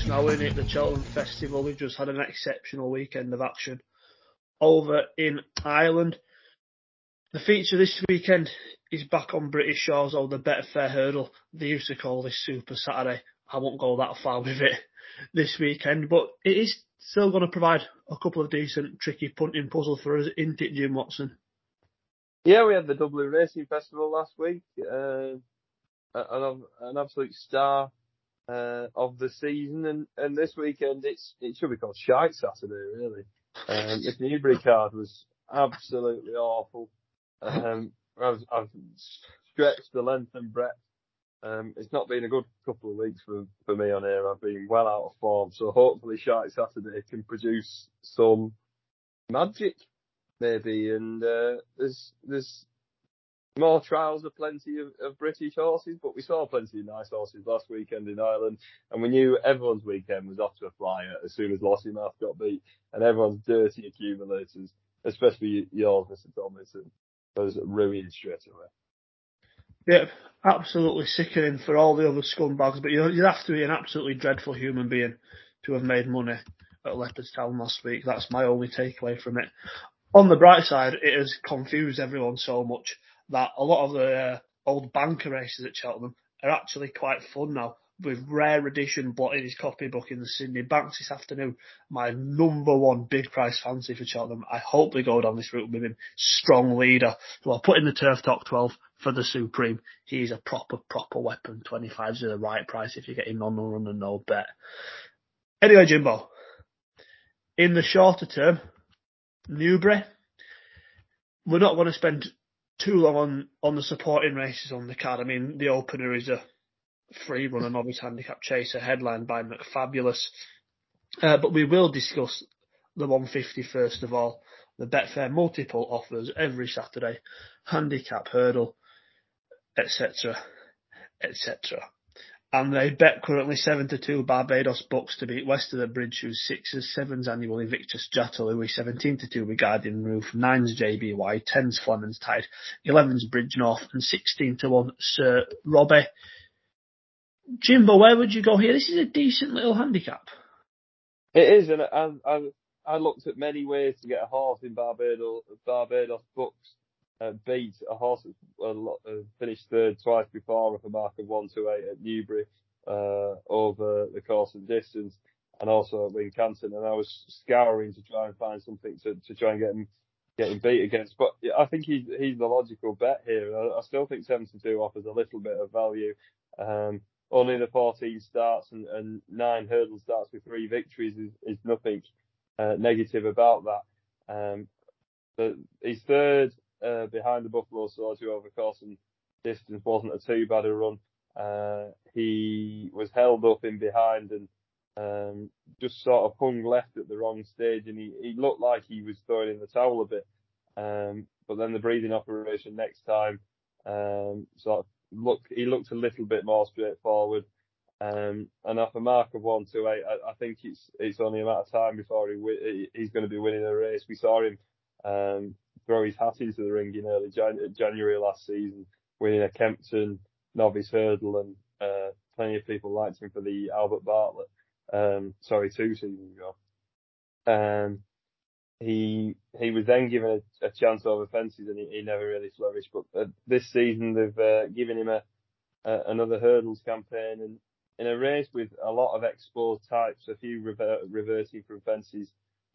Getting now, isn't it? The Cheltenham Festival. We've just had an exceptional weekend of action over in Ireland. The feature this weekend is back on British shores or the Betfair Hurdle. They used to call this Super Saturday. I won't go that far with it this weekend, but it is still going to provide a couple of decent, tricky punting puzzles for us, isn't it, Jim Watson? Yeah, we had the Dublin Racing Festival last week. Uh, an, an absolute star uh, of the season, and, and this weekend it's it should be called Shite Saturday, really. Um, the Newbury card was absolutely awful. Um, I've, I've stretched the length and breadth. Um, it's not been a good couple of weeks for, for me on here. I've been well out of form, so hopefully Shite Saturday can produce some magic, maybe. And uh, there's there's more trials of plenty of, of, British horses, but we saw plenty of nice horses last weekend in Ireland, and we knew everyone's weekend was off to a flyer as soon as Lossiemouth got beat, and everyone's dirty accumulators, especially yours, Mr. Tomlinson, was ruined straight away. Yeah, absolutely sickening for all the other scumbags, but you'd have to be an absolutely dreadful human being to have made money at Leopardstown last week. That's my only takeaway from it. On the bright side, it has confused everyone so much that a lot of the uh, old banker races at Cheltenham are actually quite fun now. With rare edition blotting his copybook in the Sidney Banks this afternoon, my number one big price fancy for Cheltenham. I hope they go down this route with him. Strong leader. So I'll put in the turf top 12 for the Supreme. He's a proper, proper weapon. 25s is the right price if you get him on the run and no bet. Anyway, Jimbo, in the shorter term, Newbury, we're not going to spend too long on, on the supporting races on the card. I mean, the opener is a free run, a novice handicap chaser headlined by McFabulous. Uh, but we will discuss the 150 first of all. The Betfair multiple offers every Saturday, handicap hurdle, etc., etc and they bet currently 7 to 2 Barbados Bucks to beat West of the Bridge, who's 6s, 7s Annual Invictus who is 17 to 2 with Guardian Roof, 9s JBY, 10s Fleming's Tide, 11s Bridge North, and 16 to 1 Sir Robbie. Jimbo, where would you go here? This is a decent little handicap. It is, and I, I, I looked at many ways to get a horse in Barbados, Barbados Bucks uh, beat a horse that uh, finished third twice before with a mark of 128 at Newbury uh, over the course and distance, and also at Wincanton. And I was scouring to try and find something to, to try and get him get him beat against. But I think he's he's the logical bet here. I, I still think 72 offers a little bit of value. Um, only the 14 starts and, and nine hurdle starts with three victories is, is nothing uh, negative about that. Um, his third uh, behind the Buffalo Soldier over course and distance wasn't a too bad a run. Uh, he was held up in behind and um, just sort of hung left at the wrong stage, and he, he looked like he was throwing in the towel a bit. Um, but then the breathing operation next time, um, sort of looked he looked a little bit more straightforward. Um, and off a mark of one two eight, I, I think it's it's only a matter of time before he he's going to be winning a race. We saw him um, throw his hat into the ring in early Jan- January last season, winning a Kempton novice hurdle, and uh, plenty of people liked him for the Albert Bartlett. Um, sorry, two seasons ago. Um, he he was then given a, a chance over fences, and he, he never really flourished. But uh, this season they've uh, given him a, a, another hurdles campaign, and in a race with a lot of exposed types, a few rever- reversing from fences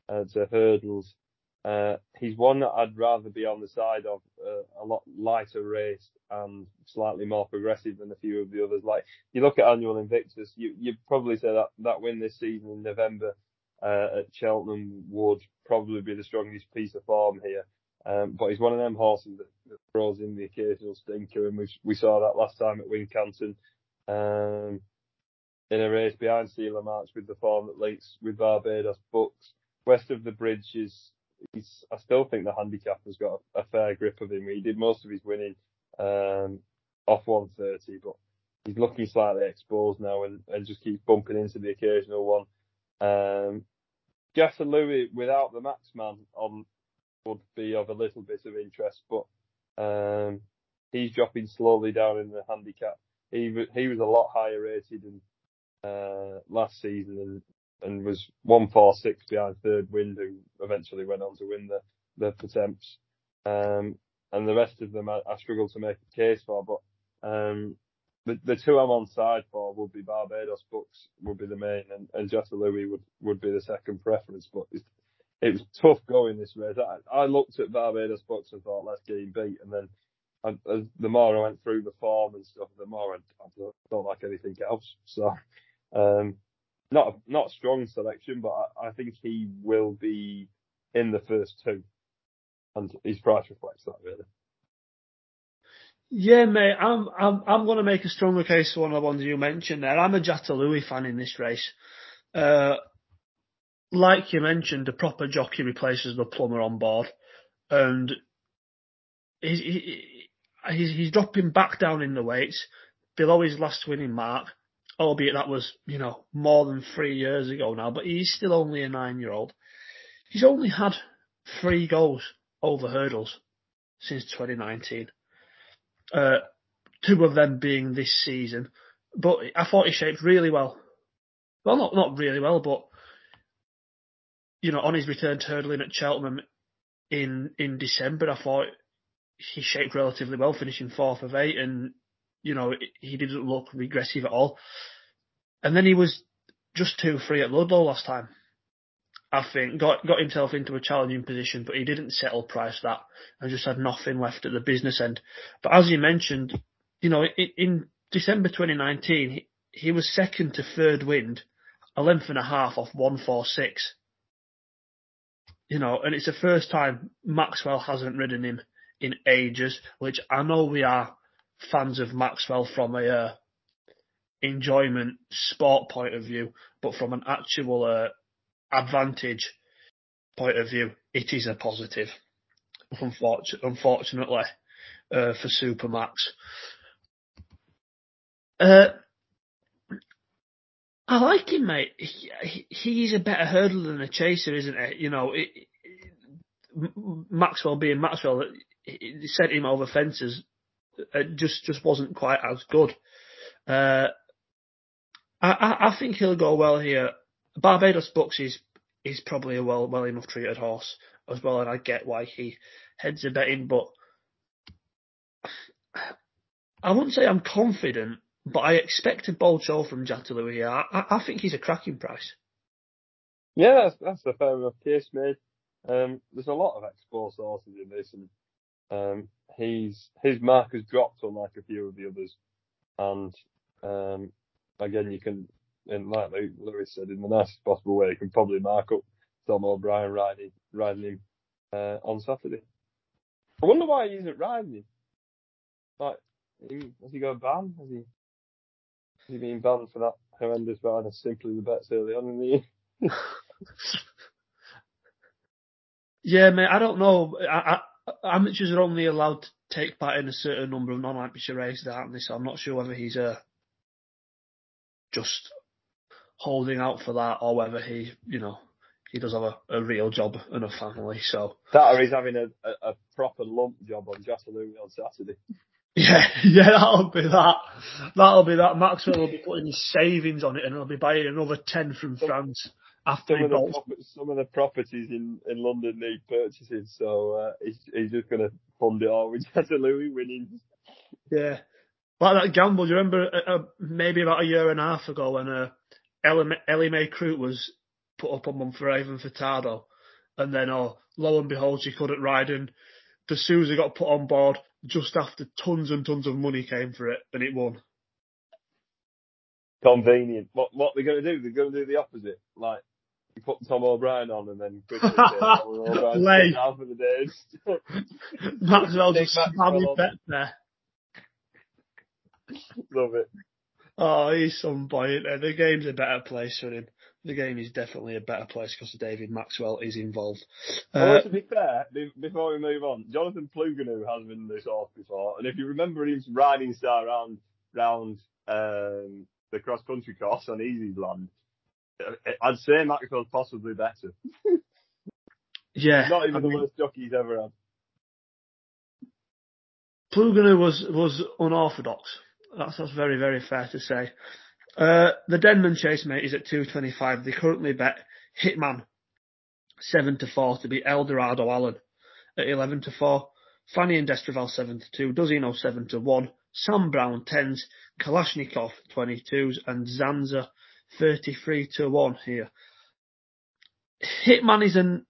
uh, to hurdles. Uh, he's one that I'd rather be on the side of uh, a lot lighter race and slightly more progressive than a few of the others. Like you look at Annual Invictus, you you'd probably say that that win this season in November uh, at Cheltenham would probably be the strongest piece of form here. Um, but he's one of them horses that, that, throws in the occasional stinker, and we we saw that last time at Wincanton. Um, in a race behind Sealer March with the form that links with Barbados Bucks. West of the Bridge is he's, I still think the handicap has got a, fair grip of him. He did most of his winning um, off 130, but he's looking slightly exposed now and, and just keeps bumping into the occasional one. Um, Louis without the max man on would be of a little bit of interest, but um, he's dropping slowly down in the handicap. He he was a lot higher rated and uh, last season and, and was one four six behind third wind, who eventually went on to win the the Pertemps. Um, and the rest of them I, I struggle to make a case for, but um, the, the two I'm on side for would be Barbados Bucks would be the main, and, and Jatiluwih would, would be the second preference. But it was tough going this race. I, I looked at Barbados Bucks and thought, let's get him beat, and then I, the more I went through the form and stuff, the more I, I don't, don't like anything else. So, um, not not a strong selection, but I, I think he will be in the first two, and his price reflects that really. Yeah, mate, I'm I'm I'm going to make a stronger case for one of the ones you mentioned there. I'm a Jatiluwih fan in this race. Uh, like you mentioned, the proper jockey replaces the plumber on board, and he's he, he's, he's dropping back down in the weights below his last winning mark, albeit that was you know more than three years ago now. But he's still only a nine year old. He's only had three goals over hurdles since 2019 uh, two of them being this season. But I thought he shaped really well. Well, not not really well, but you know, on his return to hurdling at Cheltenham in in December, I thought he shaped relatively well, finishing fourth of eight, and you know he didn't look regressive at all. And then he was just too free at Ludlow last time. I think got got himself into a challenging position, but he didn't settle price that and just had nothing left at the business end. But as you mentioned, you know, in, in December 2019, he, he was second to third wind, a length and a half off 146. You know, and it's the first time Maxwell hasn't ridden him in ages, which I know we are fans of Maxwell from a uh, enjoyment sport point of view, but from an actual uh, advantage point of view, it is a positive. Unfortunately, uh, for Supermax. Uh, I like him, mate. He, he's a better hurdler than a chaser, isn't it? You know, it, it, Maxwell being Maxwell, it, sent him over fences. It just just wasn't quite as good. Uh, I, I think he'll go well here. Barbados Bucks is is probably a well well enough treated horse as well, and I get why he heads a betting, but I wouldn't say I'm confident, but I expect a bold show from Jota here. I, I think he's a cracking price. Yeah, that's, that's a fair enough case made. Um, there's a lot of exposed horses in this, and um, he's his mark has dropped unlike a few of the others. And um, again, you can and like Lewis said, in the nicest possible way, you can probably mark up Tom O'Brien riding riding him uh, on Saturday. I wonder why he isn't riding him. Like, has he got a ban? Has he? Has he been banned for that horrendous ride? Simply the Betts early on in the year. yeah, mate. I don't know. I, I, amateurs are only allowed to take part in a certain number of non-amateur races, aren't they? So I'm not sure whether he's uh, just holding out for that or whether he, you know, he does have a, a real job and a family. So that or he's having a, a, a proper lump job on Jota on Saturday. Yeah, yeah, that'll be that. That'll be that. Maxwell will be putting his savings on it and he'll be buying another 10 from France after some. Of some of the properties in, in London need purchasing, so uh, he's, he's just going to fund it all with Jatiluwih winning. Yeah. Like that gamble, do you remember uh, uh, maybe about a year and a half ago when uh, Ellie, Ellie Mae Crook was put up on one for Ivan Furtado, and then oh, lo and behold, she couldn't ride, and De Sousa got put on board just after tons and tons of money came for it, and it won. Convenient. What what they're going to do? They're going to do the opposite. Like you put Tom O'Brien on, and then quickly Lay. out for the days. Maxwell just spammed bet there. Love it. Oh, he's some boy. The game's a better place for him. The game is definitely a better place because David Maxwell is involved. Well, uh, to be fair, before we move on, Jonathan Plouganou has been this off before, and if you remember his riding style round round um, the cross country course on Easysland, uh, I'd say Maxwell's possibly better. yeah, not even I the mean, worst jockey he's ever had. Plouganou was was unorthodox. That's that's very very fair to say. Uh, the Denman Chase, mate, is at 225. They currently bet Hitman 7 to 4 to beat Eldorado Allen at 11 to 4. Fanion D'Estruval 7 to 2. Dozino 7 to 1. Sam Brown 10s. Kalashnikov 22s. And Zanza 33 to 1 here. Hitman is an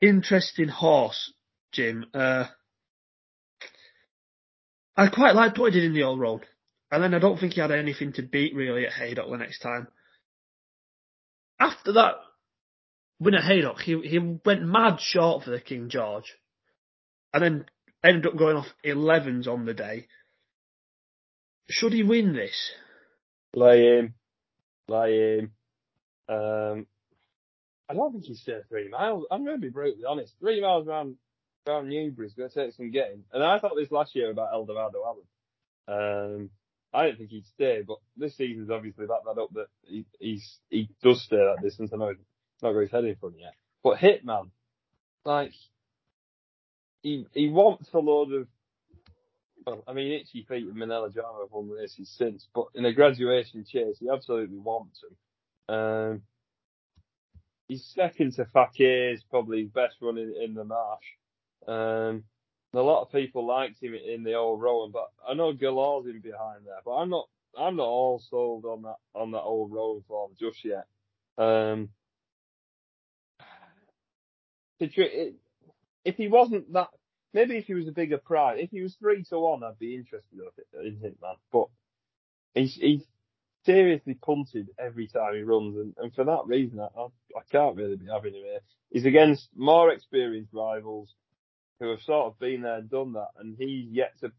interesting horse, Jim. Uh, I quite liked what he did in the Old Roan. And then I don't think he had anything to beat really at Haydock the next time. After that win at Haydock, he, he went mad short for the King George. And then ended up going off 11s on the day. Should he win this? Lay him. Lay him. Um, I don't think he's stayed three miles. I'm going to be brutally honest. Three miles around around Newbury is going to take some getting. And I thought this last year about Eldorado Allen. Um, I don't think he'd stay, but this season's obviously that up that he, he's he does stay that distance. I know he's not got his head in front yet, but Hitman, like he he wants a load of. Well, I mean, Itchy Feet and Manila Jama have won races since, but in a graduation chase, he absolutely wants them. Um, he's second to Fakir's probably his best run in, the marsh. Um, a lot of people liked him in the Old Roan, but I know Galar's in behind there, but I'm not, I'm not all sold on that, on that Old Roan form just yet. Um, if he wasn't that, maybe if he was a bigger prize, if he was three to one, I'd be interested in Hitman, but he's, he's seriously punted every time he runs, and, and for that reason, I, I can't really be having him here. He's against more experienced rivals who have sort of been there and done that, and he's yet to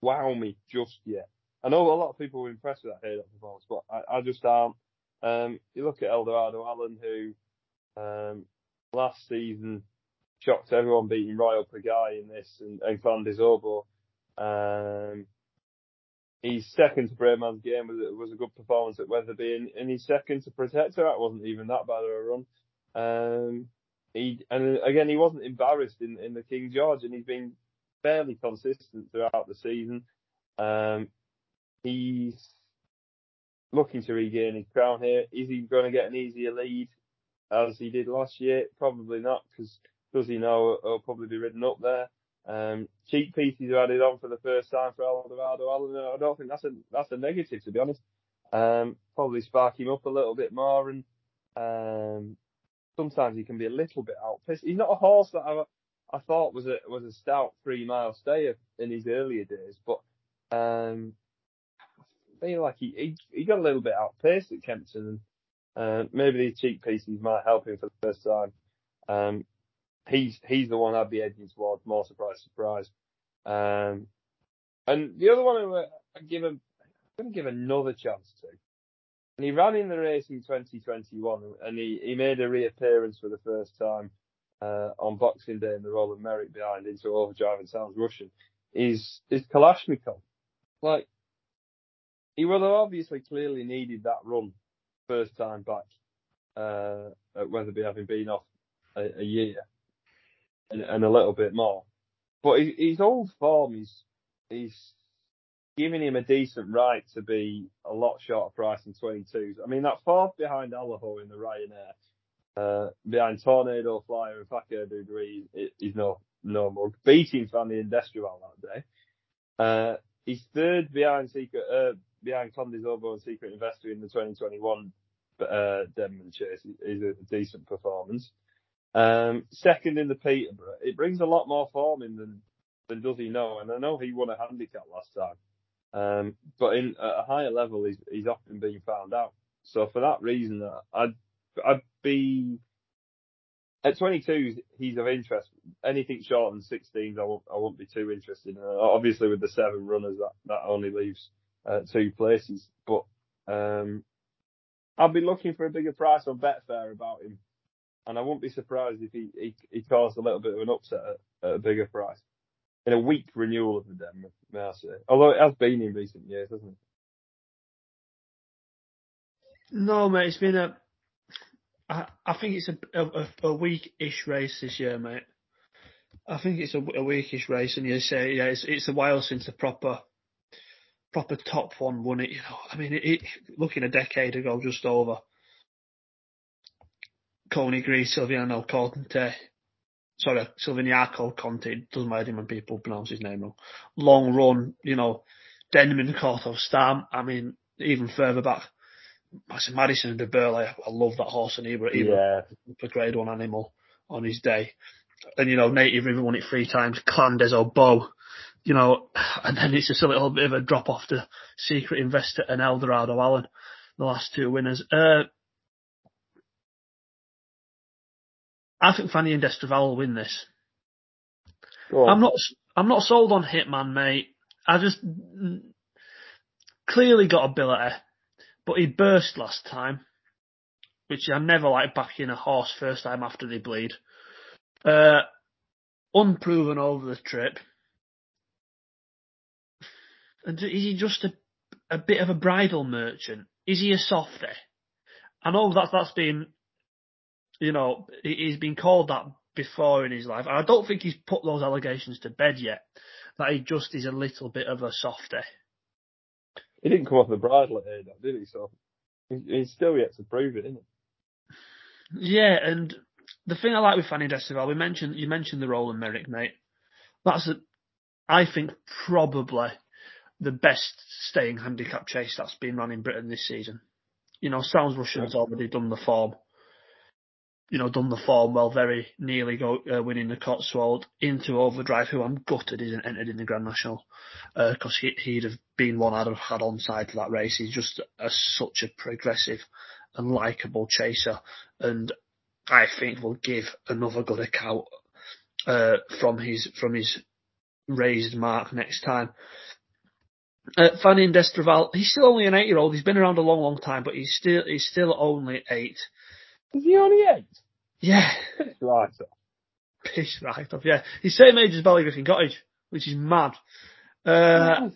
wow me just yet. I know a lot of people were impressed with that Haydock performance, but I, I just aren't. Um, you look at Eldorado Allen, who um, last season shocked everyone beating Royal Pagaille in this and, and des Obeaux. Um, he's second to Bravemansgame was, was a good performance at Wetherby and, and he's second to Protector. That wasn't even that bad of a run. Um, he and again he wasn't embarrassed in, in the King George, and he's been fairly consistent throughout the season. Um, he's looking to regain his crown here. Is he going to get an easier lead as he did last year? Probably not, because does he know he'll probably be ridden up there. Um, cheekpieces are added on for the first time for Allen. I don't think that's a that's a negative to be honest. Um, probably spark him up a little bit more and um, sometimes he can be a little bit outpaced. He's not a horse that I, I thought was a was a stout three mile stayer in his earlier days, but um, I feel like he, he he got a little bit outpaced at Kempton, and uh, maybe these cheekpieces might help him for the first time. Um, he's he's the one I'd be edging towards. More surprise, surprise. Um, and the other one I give him, I'm going to give another chance to and he ran in the race in 2021, and he, he made a reappearance for the first time uh, on Boxing Day in the Rowland Meyrick behind into overdrive and sounds Russian. Is is Kalashnikov? Like he will have obviously clearly needed that run first time back uh, at Wetherby, having been off a, a year and, and, a little bit more. But his, his old form is he's giving him a decent right to be a lot shorter price than 22s. I mean, that fourth behind Allaho in the Ryanair, uh, behind Tornado Flyer and Fakir Degree is no, no mug. Beating and Destraval that day. Uh, he's third behind Secret, uh, behind Clan des and Secret Investor in the 2021, uh, Denman Chase is a decent performance. Um, second in the Peterborough. It brings a lot more form in than, than does he know. And I know he won a handicap last time. Um, but in at a higher level, he's he's often being found out. So for that reason, uh, I'd I'd be at 22. He's of interest. Anything short than 16s, I won't I won't be too interested. Uh, obviously, with the seven runners, that that only leaves uh, two places. But um, I'd be looking for a bigger price on Betfair about him, and I wouldn't be surprised if he he, he caused a little bit of an upset at, at a bigger price in a weak renewal of the Den, may I say. Although it has been in recent years, hasn't it? No, mate, it's been a. I, I think it's a, a, a weak-ish race this year, mate. I think it's a, a weakish race, and you say, yeah, it's, it's a while since the proper proper top one won it. You know, I mean, it, it, looking a decade ago, just over. Conigri, Silviano Conte, sorry, Silviniaco Conte, doesn't matter when people pronounce his name wrong. Long run, you know, Denman, Corto, Stam, I mean, even further back, I said Madison and De Burley. I love that horse and he were, he yeah. a grade one animal on his day. And, you know, Native River won it three times, Clan Des Obeaux, you know, and then it's just a little bit of a drop off to Secret Investor and Eldorado Allen, the last two winners. Uh, I think Fanion D'Estruval will win this. I'm not, I'm not sold on Hitman, mate. I just clearly got ability, but he burst last time, which I never like backing a horse first time after they bleed. Uh, unproven over the trip. And is he just a, a bit of a bridle merchant? Is he a softy? I know that that's been, you know, he's been called that before in his life. And I don't think he's put those allegations to bed yet. That he just is a little bit of a softy. He didn't come off the bridle at Aiden, did he? So he's still yet to prove it, isn't it? Yeah, and the thing I like with Fanion D'Estruval, we mentioned you mentioned the Rowland Meyrick, mate. That's a, I think probably the best staying handicap chase that's been run in Britain this season. You know, Sounds Russian's already done the form. You know, done the form well, very nearly go, uh, winning the Cotswold into Overdrive, who I'm gutted isn't entered in the Grand National, because uh, he, would have been one I'd have had on side for that race. He's just a, such a progressive and likable chaser, and I think will give another good account uh, from his from his raised mark next time. Uh, Fanion D'Estruval, he's still only an eight-year-old. He's been around a long, long time, but he's still he's still only eight. Is he only eight? Yeah. right Piss right off, yeah. He's same age as Ballygriffin Cottage, which is mad. Uh, yes.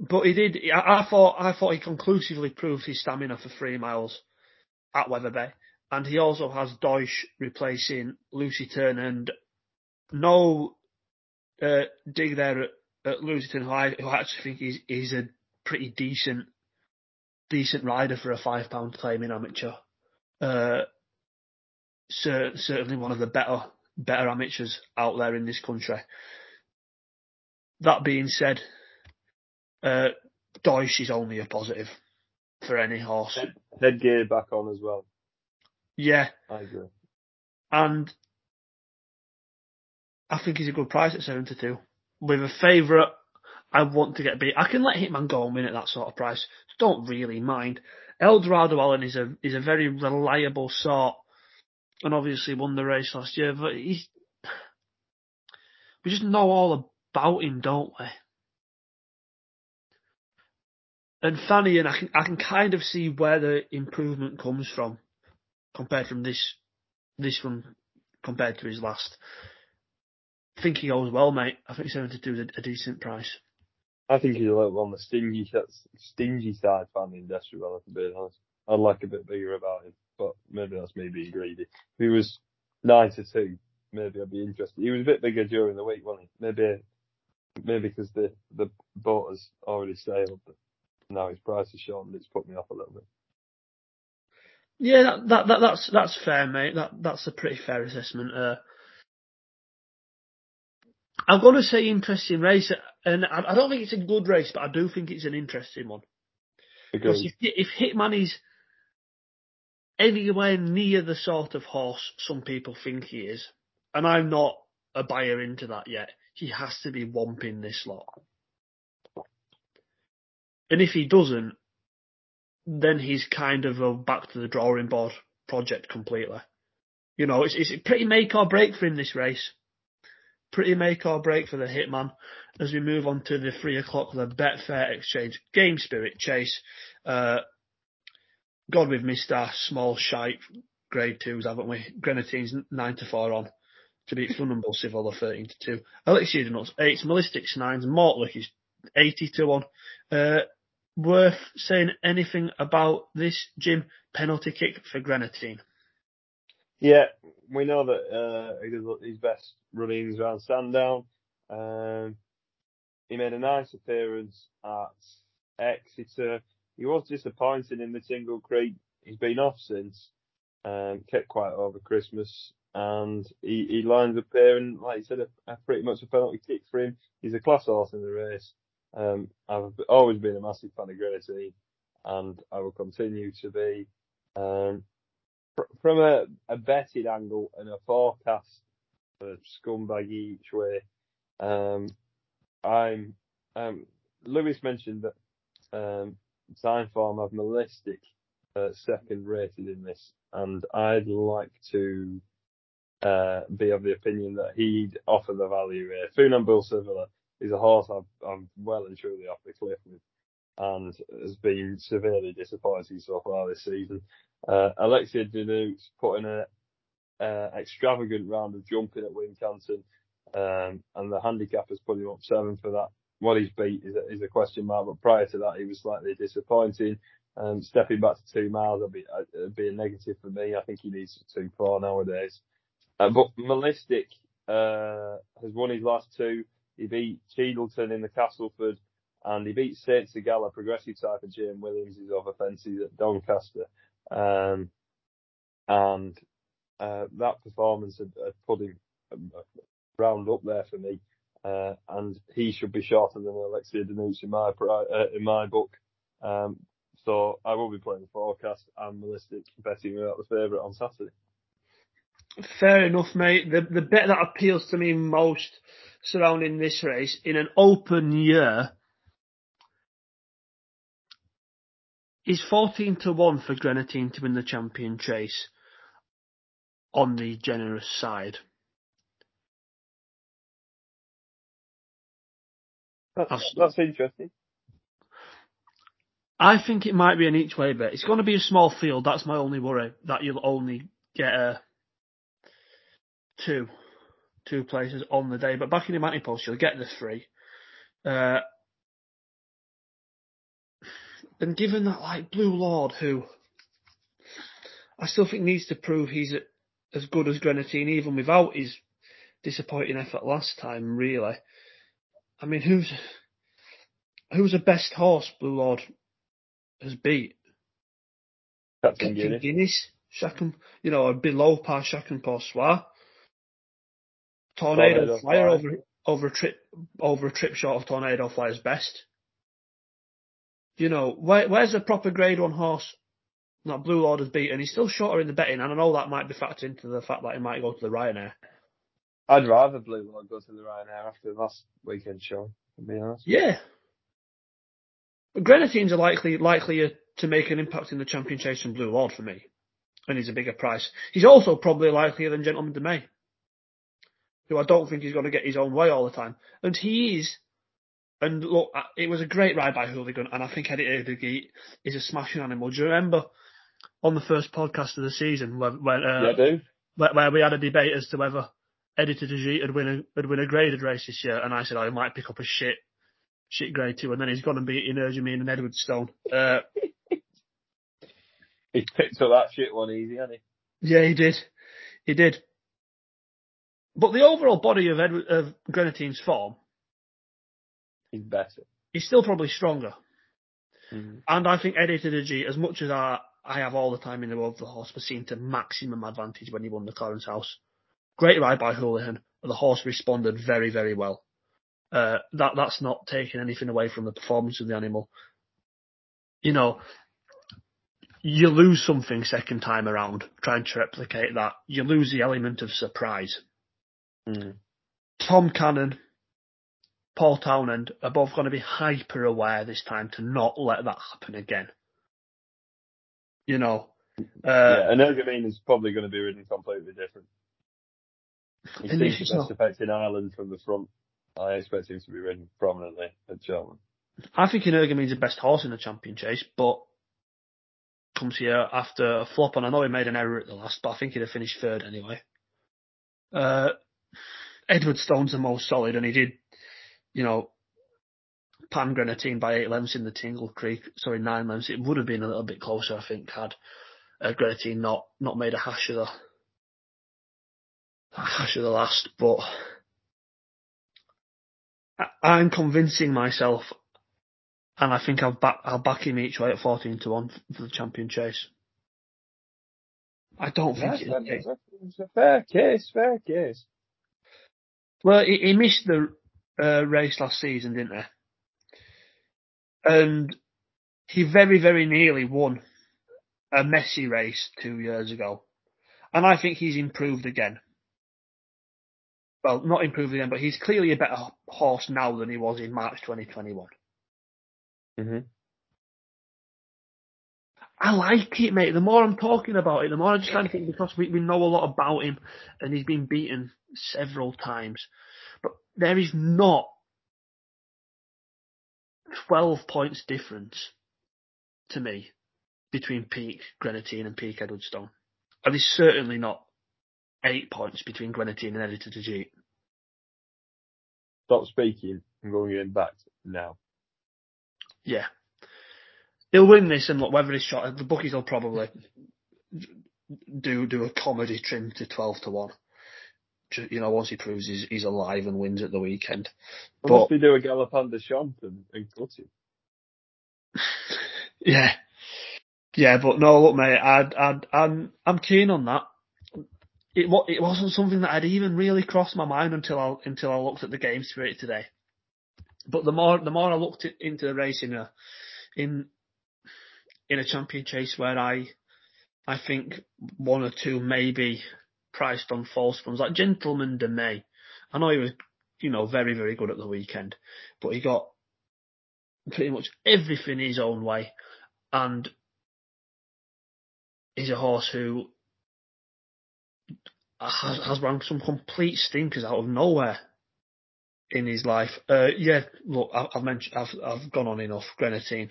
But he did. I, I, thought. I thought he conclusively proved his stamina for three miles at Wetherby, and he also has Deutsch replacing Lucy Turner, and no uh, dig there at, at Lusiton, who I, who I actually think is is a pretty decent decent rider for a five pound claiming amateur. Uh, cer- certainly one of the better better amateurs out there in this country. That being said, uh, Deutsch is only a positive for any horse. Head, headgear back on as well. Yeah, I agree. And I think he's a good price at 72. With a favourite, I want to get beat. I can let Hitman go and win at that sort of price. Don't really mind. Eldorado Allen is a is a very reliable sort, and obviously won the race last year. But he's we just know all about him, don't we? And Fanny and I can I can kind of see where the improvement comes from compared from this this one compared to his last. I think he goes well, mate. I think he's 72 is a, a decent price. I think he's a little on the stingy stingy side for the industrial, be honest. I'd like a bit bigger about him, but maybe that's me being greedy. If he was 92, maybe I'd be interested. He was a bit bigger during the week, wasn't he? Maybe, maybe because the, the boat has already sailed, but now his price is and it's put me off a little bit. Yeah, that, that, that that's that's fair, mate. That that's a pretty fair assessment. Uh, I'm going to say interesting race, and I, I, don't think it's a good race, but I do think it's an interesting one. Because if, if Hitman is anywhere near the sort of horse some people think he is, and I'm not a buyer into that yet, he has to be womping this lot. And if he doesn't, then he's kind of a back to the drawing board project completely. You know, it's, it's pretty make or break for him this race pretty make or break for the Hitman as we move on to the three o'clock the Betfair Exchange Game Spirit Chase. Uh, God, we've missed our small shite grade twos, haven't we? Greaneteen nine to four on to beat Funambule Sivola 13 to two. Elixir Nuts eight, Malystic nines, Mortlick is 80 to one. Uh, worth saying anything about this, Jim? Penalty kick for Greaneteen. Yeah, we know that uh, he does his best runnings around Sandown. Um, he made a nice appearance at Exeter. He was disappointing in the Tingle Creek. He's been off since, um, kept quiet over Christmas, and he, he lines up here and, like you said, a, a pretty much a penalty kick for him. He's a class horse in the race. Um, I've always been a massive fan of Greaneteen, and I will continue to be. Um, from a, a betting angle and a forecast for scumbag each way, um, I'm, um, Lewis mentioned that, um, Timeform have Malystic, uh, second rated in this, and I'd like to, uh, be of the opinion that he'd offer the value here. Funambule Sivola is a horse I've, I'm well and truly off the cliff with and has been severely disappointing so far this season. Uh, Elixir De Nutz put in a uh, extravagant round of jumping at Wincanton, um, and the handicap has put him up seven for that. What he's beat is a, is a question mark, but prior to that, he was slightly disappointing. Um, stepping back to two miles would be, uh, be a negative for me. I think he needs two four nowadays. Uh, but Malystic uh, has won his last two. He beat Cheadleton in the Castleford and he beat Saint Segala, progressive type of Jane Williams, his other fences at Doncaster. Um, and uh, that performance had, had put him um, round up there for me. Uh, and he should be shorter than Elixir De Nutz in my uh, in my book. Um, so I will be playing the forecast and Malystic betting without the favourite on Saturday. Fair enough, mate. The the bet that appeals to me most surrounding this race in an open year is 14 to 1 for Greaneteen to win the champion chase on the generous side. That's, that's interesting. I think it might be an each way bet. It's going to be a small field. That's my only worry. That you'll only get a two, two places on the day. But back in the Manty Post, you'll get the three. Uh, and given that, like Blue Lord, who I still think needs to prove he's as good as Greaneteen, even without his disappointing effort last time, really. I mean, who's who's the best horse Blue Lord has beat? Captain Guinness. Guinness, Chacun, you know, below par Chacun Pour Soi. Tornado, Tornado Flyer Flyer. over over a trip over a trip short of Tornado Flyer's best. You know, where, where's a proper grade one horse that Blue Lord has beaten? He's still shorter in the betting, and I know that might be factored into the fact that he might go to the Ryanair. I'd rather Blue Lord go to the Ryanair after the last weekend show, to be honest. Yeah. But Greaneteen are likely likelier to make an impact in the champion chase than Blue Lord for me. And he's a bigger price. He's also probably likelier than Gentleman De Mee. Who I don't think he's going to get his own way all the time. And he is. And look, it was a great ride by Houlihan, and I think Editeur Du Gite is a smashing animal. Do you remember on the first podcast of the season when, when uh, yeah, do. where, where we had a debate as to whether Editeur Du Gite had win a had win a graded race this year, and I said, oh, might pick up a shit shit grade two, and then he's gone and beat Energumene and Edwardstone. Uh, He picked up that shit one easy, hasn't he? yeah, he did, he did. But the overall body of Edward of Greaneteen's form He's better. He's still probably stronger. Mm. And I think Eddie G, as much as I, I have all the time in the world for the horse, was seen to maximum advantage when he won the Clarence House. Great ride by Houlihan, the horse responded very, very well. Uh, that that's not taking anything away from the performance of the animal. You know, you lose something second time around trying to replicate that. You lose the element of surprise. Mm. Tom Cannon, Paul Townend are both going to be hyper aware this time to not let that happen again. You know, uh, yeah, and Energumene is probably going to be ridden completely different. He seems this the is best effect in Ireland from the front. I expect him to be ridden prominently at Cheltenham. I think Energumene's the best horse in the champion chase, but comes here after a flop, and I know he made an error at the last, but I think he'd have finished third anyway. Uh, Edwardstone's the most solid, and he did, you know, pan Greaneteen by eight lengths in the Tingle Creek, sorry, nine lengths. It would have been a little bit closer, I think, had uh, Greaneteen not, not made a hash of the, hash of the last, but I'm convincing myself, and I think I'll back I'll back him each way at fourteen to one for the champion chase. I don't think it's, it's, a, it's a fair case, fair case. Well, he, he missed the uh, race last season, didn't he? And he very, very nearly won a messy race two years ago. And I think he's improved again. Well, not improved again, but he's clearly a better horse now than he was in March 2021. Mm-hmm. I like it, mate. The more I'm talking about it, the more I just kind of think because we, we know a lot about him and he's been beaten several times. But there is not 12 points difference to me between peak Greaneteen and peak Edwardstone. And there's certainly not eight points between Greaneteen and Editeur Du Gite. Stop speaking. I'm going in back now. Yeah. He'll win this and look, whether he's shot, the bookies will probably do do a comedy trim to 12 to 1. You know, once he proves he's, he's alive and wins at the weekend. Unless but, do a Galopin Des Champs and, and cut him. yeah. Yeah, but no, look, mate, I'd, I'd, I'm, I'm keen on that. It, it wasn't something that I'd even really crossed my mind until I, until I looked at the game spirit today. But the more, the more I looked into the race in a, in, in a champion chase where I, I think one or two maybe priced on false ones, like Gentleman De Mee. I know he was, you know, very, very good at the weekend, but he got pretty much everything his own way. And he's a horse who has, has run some complete stinkers out of nowhere in his life. Uh, yeah, look, I, have mentioned, I've, I've gone on enough. Greaneteen,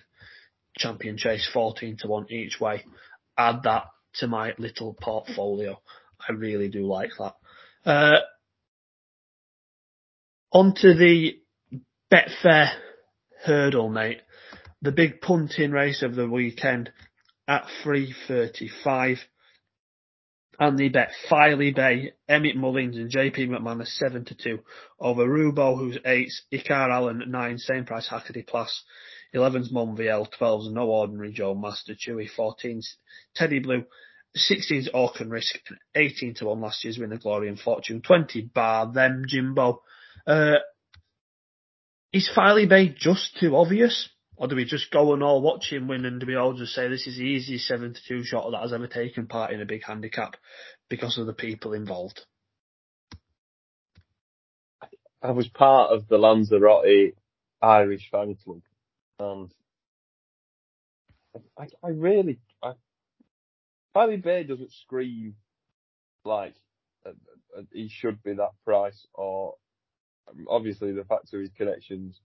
champion chase, 14 to 1 each way. Add that to my little portfolio. I really do like that. Uh, onto the Betfair hurdle, mate. The big punting race of the weekend at 3.35. And they bet Filey Bay, Emmet Mullins and JP McManus 7 to 2 over Rubaud, who's 8, Icar Allen 9, same price Hacker Des Places, 11's Monvielle, 12's No Ordinary Joe Master Chewy, 14's Teddy Blue, 16's Orcan Risk, and 18 to 1 last year's Winner Glory and Fortune, 20 bar them Jimbo. Uh, is Filey Bay just too obvious? Or do we just go and all watch him win and do we all just say this is the easiest 7 to 2 shot that has ever taken part in a big handicap because of the people involved? I was part of the Lanzarote Irish fan club and I, I really, Filey Bay doesn't scream like uh, uh, he should be that price or obviously the fact of his connections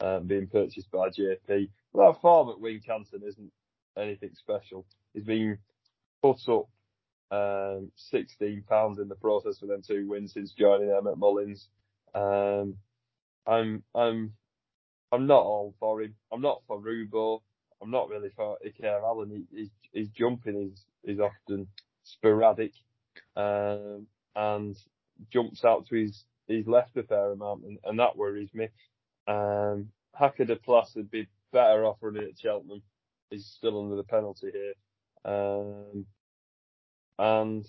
um, being purchased by JP. Well, that form at Wincanton isn't anything special. He's been put up um, sixteen pounds in the process for them two wins since joining them at Mullins. Um, I'm I'm I'm not all for him. I'm not for Rubaud. I'm not really for Iker Allen. He, his jumping is is often sporadic, um, and jumps out to his his left a fair amount, and, and that worries me. Um, Hacker de would be better off running at Cheltenham. He's still under the penalty here. Um, and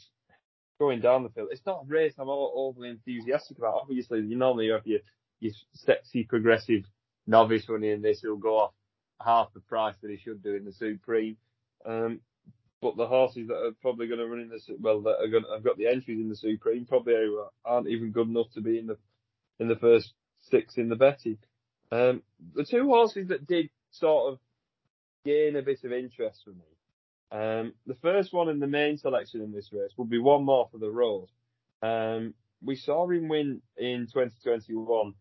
going down the field, it's not a race I'm all overly enthusiastic about. Obviously, you normally have your, your sexy progressive novice running this who'll go off half the price that he should do in the Supreme. Um, but the horses that are probably going to run in the well, that are going have got the entries in the Supreme probably aren't even good enough to be in the in the first six in the betting. Um, the two horses that did sort of gain a bit of interest for me. Um, the first one in the main selection in this race would be one more for the road. Um, we saw him win in 2021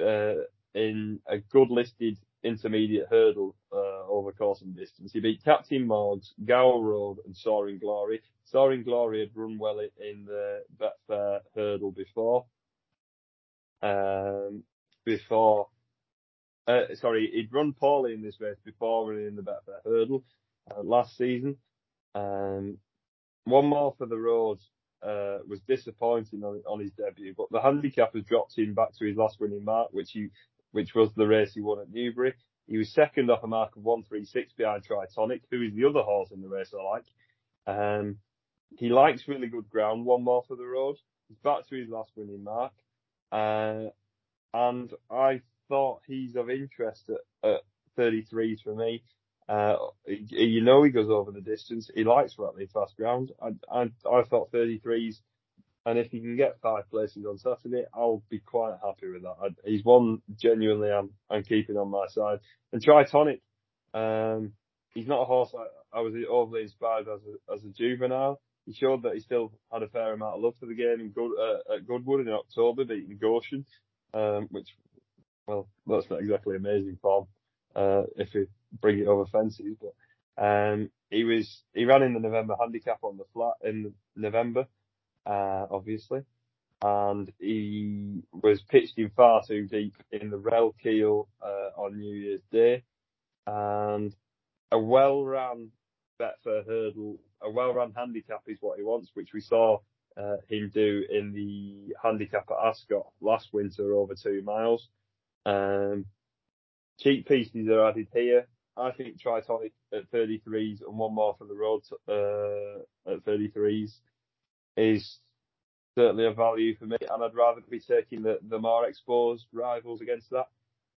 uh, in a good listed intermediate hurdle uh, over course and distance. He beat Captain Morgs, Gower Road, and Soaring Glory. Soaring Glory had run well in the Betfair hurdle before. Um, before uh, sorry, he'd run poorly in this race before running in the Betfair hurdle uh, last season. Um, one more for the road. uh, was disappointing on, on his debut, but the handicap has dropped him back to his last winning mark, which he, which was the race he won at Newbury. He was second off a mark of 136 behind Tritonic, who is the other horse in the race I like. Um, he likes really good ground, one more for the road. He's back to his last winning mark. Uh, and I thought he's of interest at, at 33s for me. Uh, you know he goes over the distance. He likes rattling fast ground. I, I, I thought 33s, and if he can get five places on Saturday, I'll be quite happy with that. I, he's one genuinely I'm, I'm keeping on my side. And Tritonic, um, he's not a horse I, I was overly inspired as a, as a juvenile. He showed that he still had a fair amount of love for the game in Good, uh, at Goodwood in October, beating Goshen, um, which, well, that's not exactly amazing form, uh, if you bring it over fences, but, um, he was, he ran in the November handicap on the flat in November, uh, obviously, and he was pitched in far too deep in the Relkeel, uh, on New Year's Day, and a well run Betfair hurdle, a well run handicap is what he wants, which we saw uh, him do in the handicap at Ascot last winter over two miles. Um, cheekpieces are added here. I think Tritonic at 33s and one more for the road uh, at 33s is certainly a value for me, and I'd rather be taking the, the more exposed rivals against that.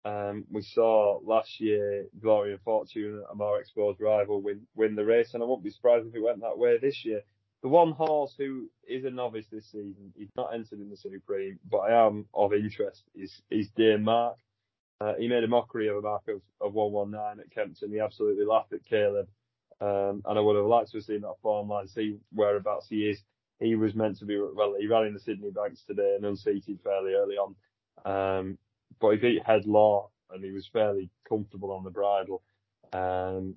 Um, we saw last year Glory and Fortune, a more exposed rival, win win the race, and I won't be surprised if it went that way this year. The one horse who is a novice this season, he's not entered in the Supreme, but I am of interest, is is Dame Mark. Uh, he made a mockery of a mark of, of 119 at Kempton. He absolutely laughed at Caleb. Um, and I would have liked to have seen that form line, see whereabouts he is. He was meant to be, well, he ran in the Sidney Banks today and unseated fairly early on. Um, but he beat Headlaw and he was fairly comfortable on the bridle. Um,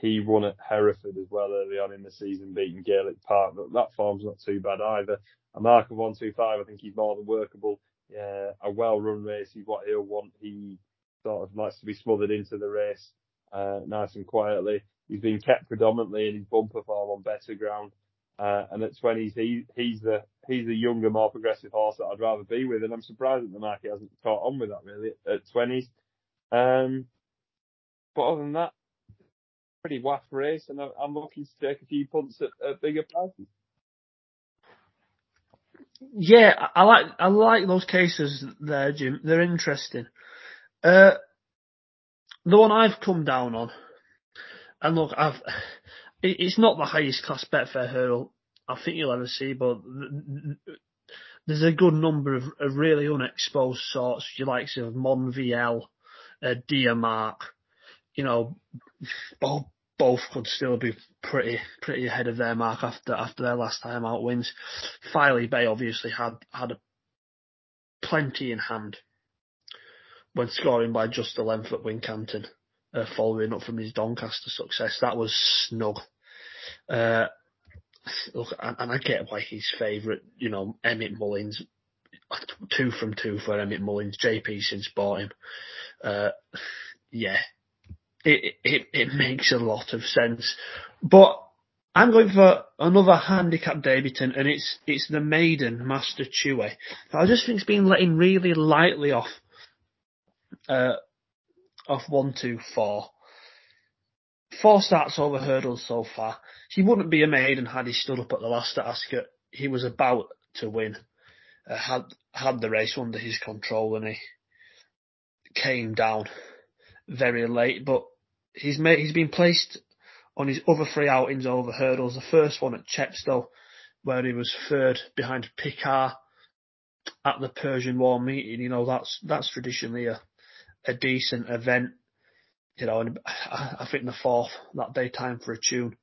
he won at Hereford as well early on in the season, beating Gaelic Park, but that form's not too bad either. A mark of 125, I think he's more than workable. Yeah, a well run race is what he'll want. He sort of likes to be smothered into the race, uh, nice and quietly. He's been kept predominantly in his bumper form on better ground. Uh, and at 20s, he, he's the, he's the younger, more progressive horse that I'd rather be with. And I'm surprised that the market hasn't caught on with that really at 20s. Um, but other than that, pretty waff race and I'm looking to take a few punts at, at bigger prices. Yeah, I like, I like those cases there, Jim. They're interesting. Uh, the one I've come down on, and look, I've, it's not the highest class Betfair hurdle I think you'll ever see, but there's a good number of, of really unexposed sorts, you like of Monvielle, uh, Diamark, you know, both, both could still be pretty, pretty ahead of their mark after, after their last time out wins. Filey Bay obviously had, had plenty in hand when scoring by just a length at Wincanton, uh, following up from his Doncaster success. That was snug. Uh, look, and I get why he's favourite. You know, Emmet Mullins, two from two for Emmet Mullins. JP since bought him. Uh, yeah, it, it it makes a lot of sense. But I'm going for another handicap debutant, and it's it's the maiden Master Chewy. I just think it's been letting really lightly off. Uh, off one, two, four. Four starts over hurdles so far. He wouldn't be a maiden had he stood up at the last at Ascot. He was about to win. Uh, had had the race under his control and he came down very late. But he's made he's been placed on his other three outings over hurdles. The first one at Chepstow, where he was third behind Picard at the Persian War meeting. You know that's that's traditionally a a decent event you know, and I think the fourth that day time for a tune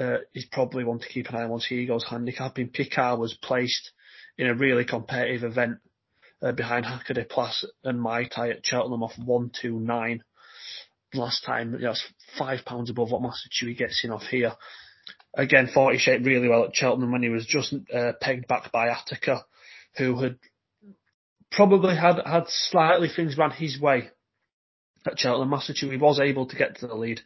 uh, is probably one to keep an eye on once he goes handicapping. Picard was placed in a really competitive event uh, behind Hacker Des Places and Mai Tai at Cheltenham off 129 last time. That's five pounds above what Master Chewy gets in off here. Again, 40 shaped really well at Cheltenham when he was just uh, pegged back by Attica, who had probably had, had slightly things ran his way at Cheltenham. Master Chewy was able to get to the lead,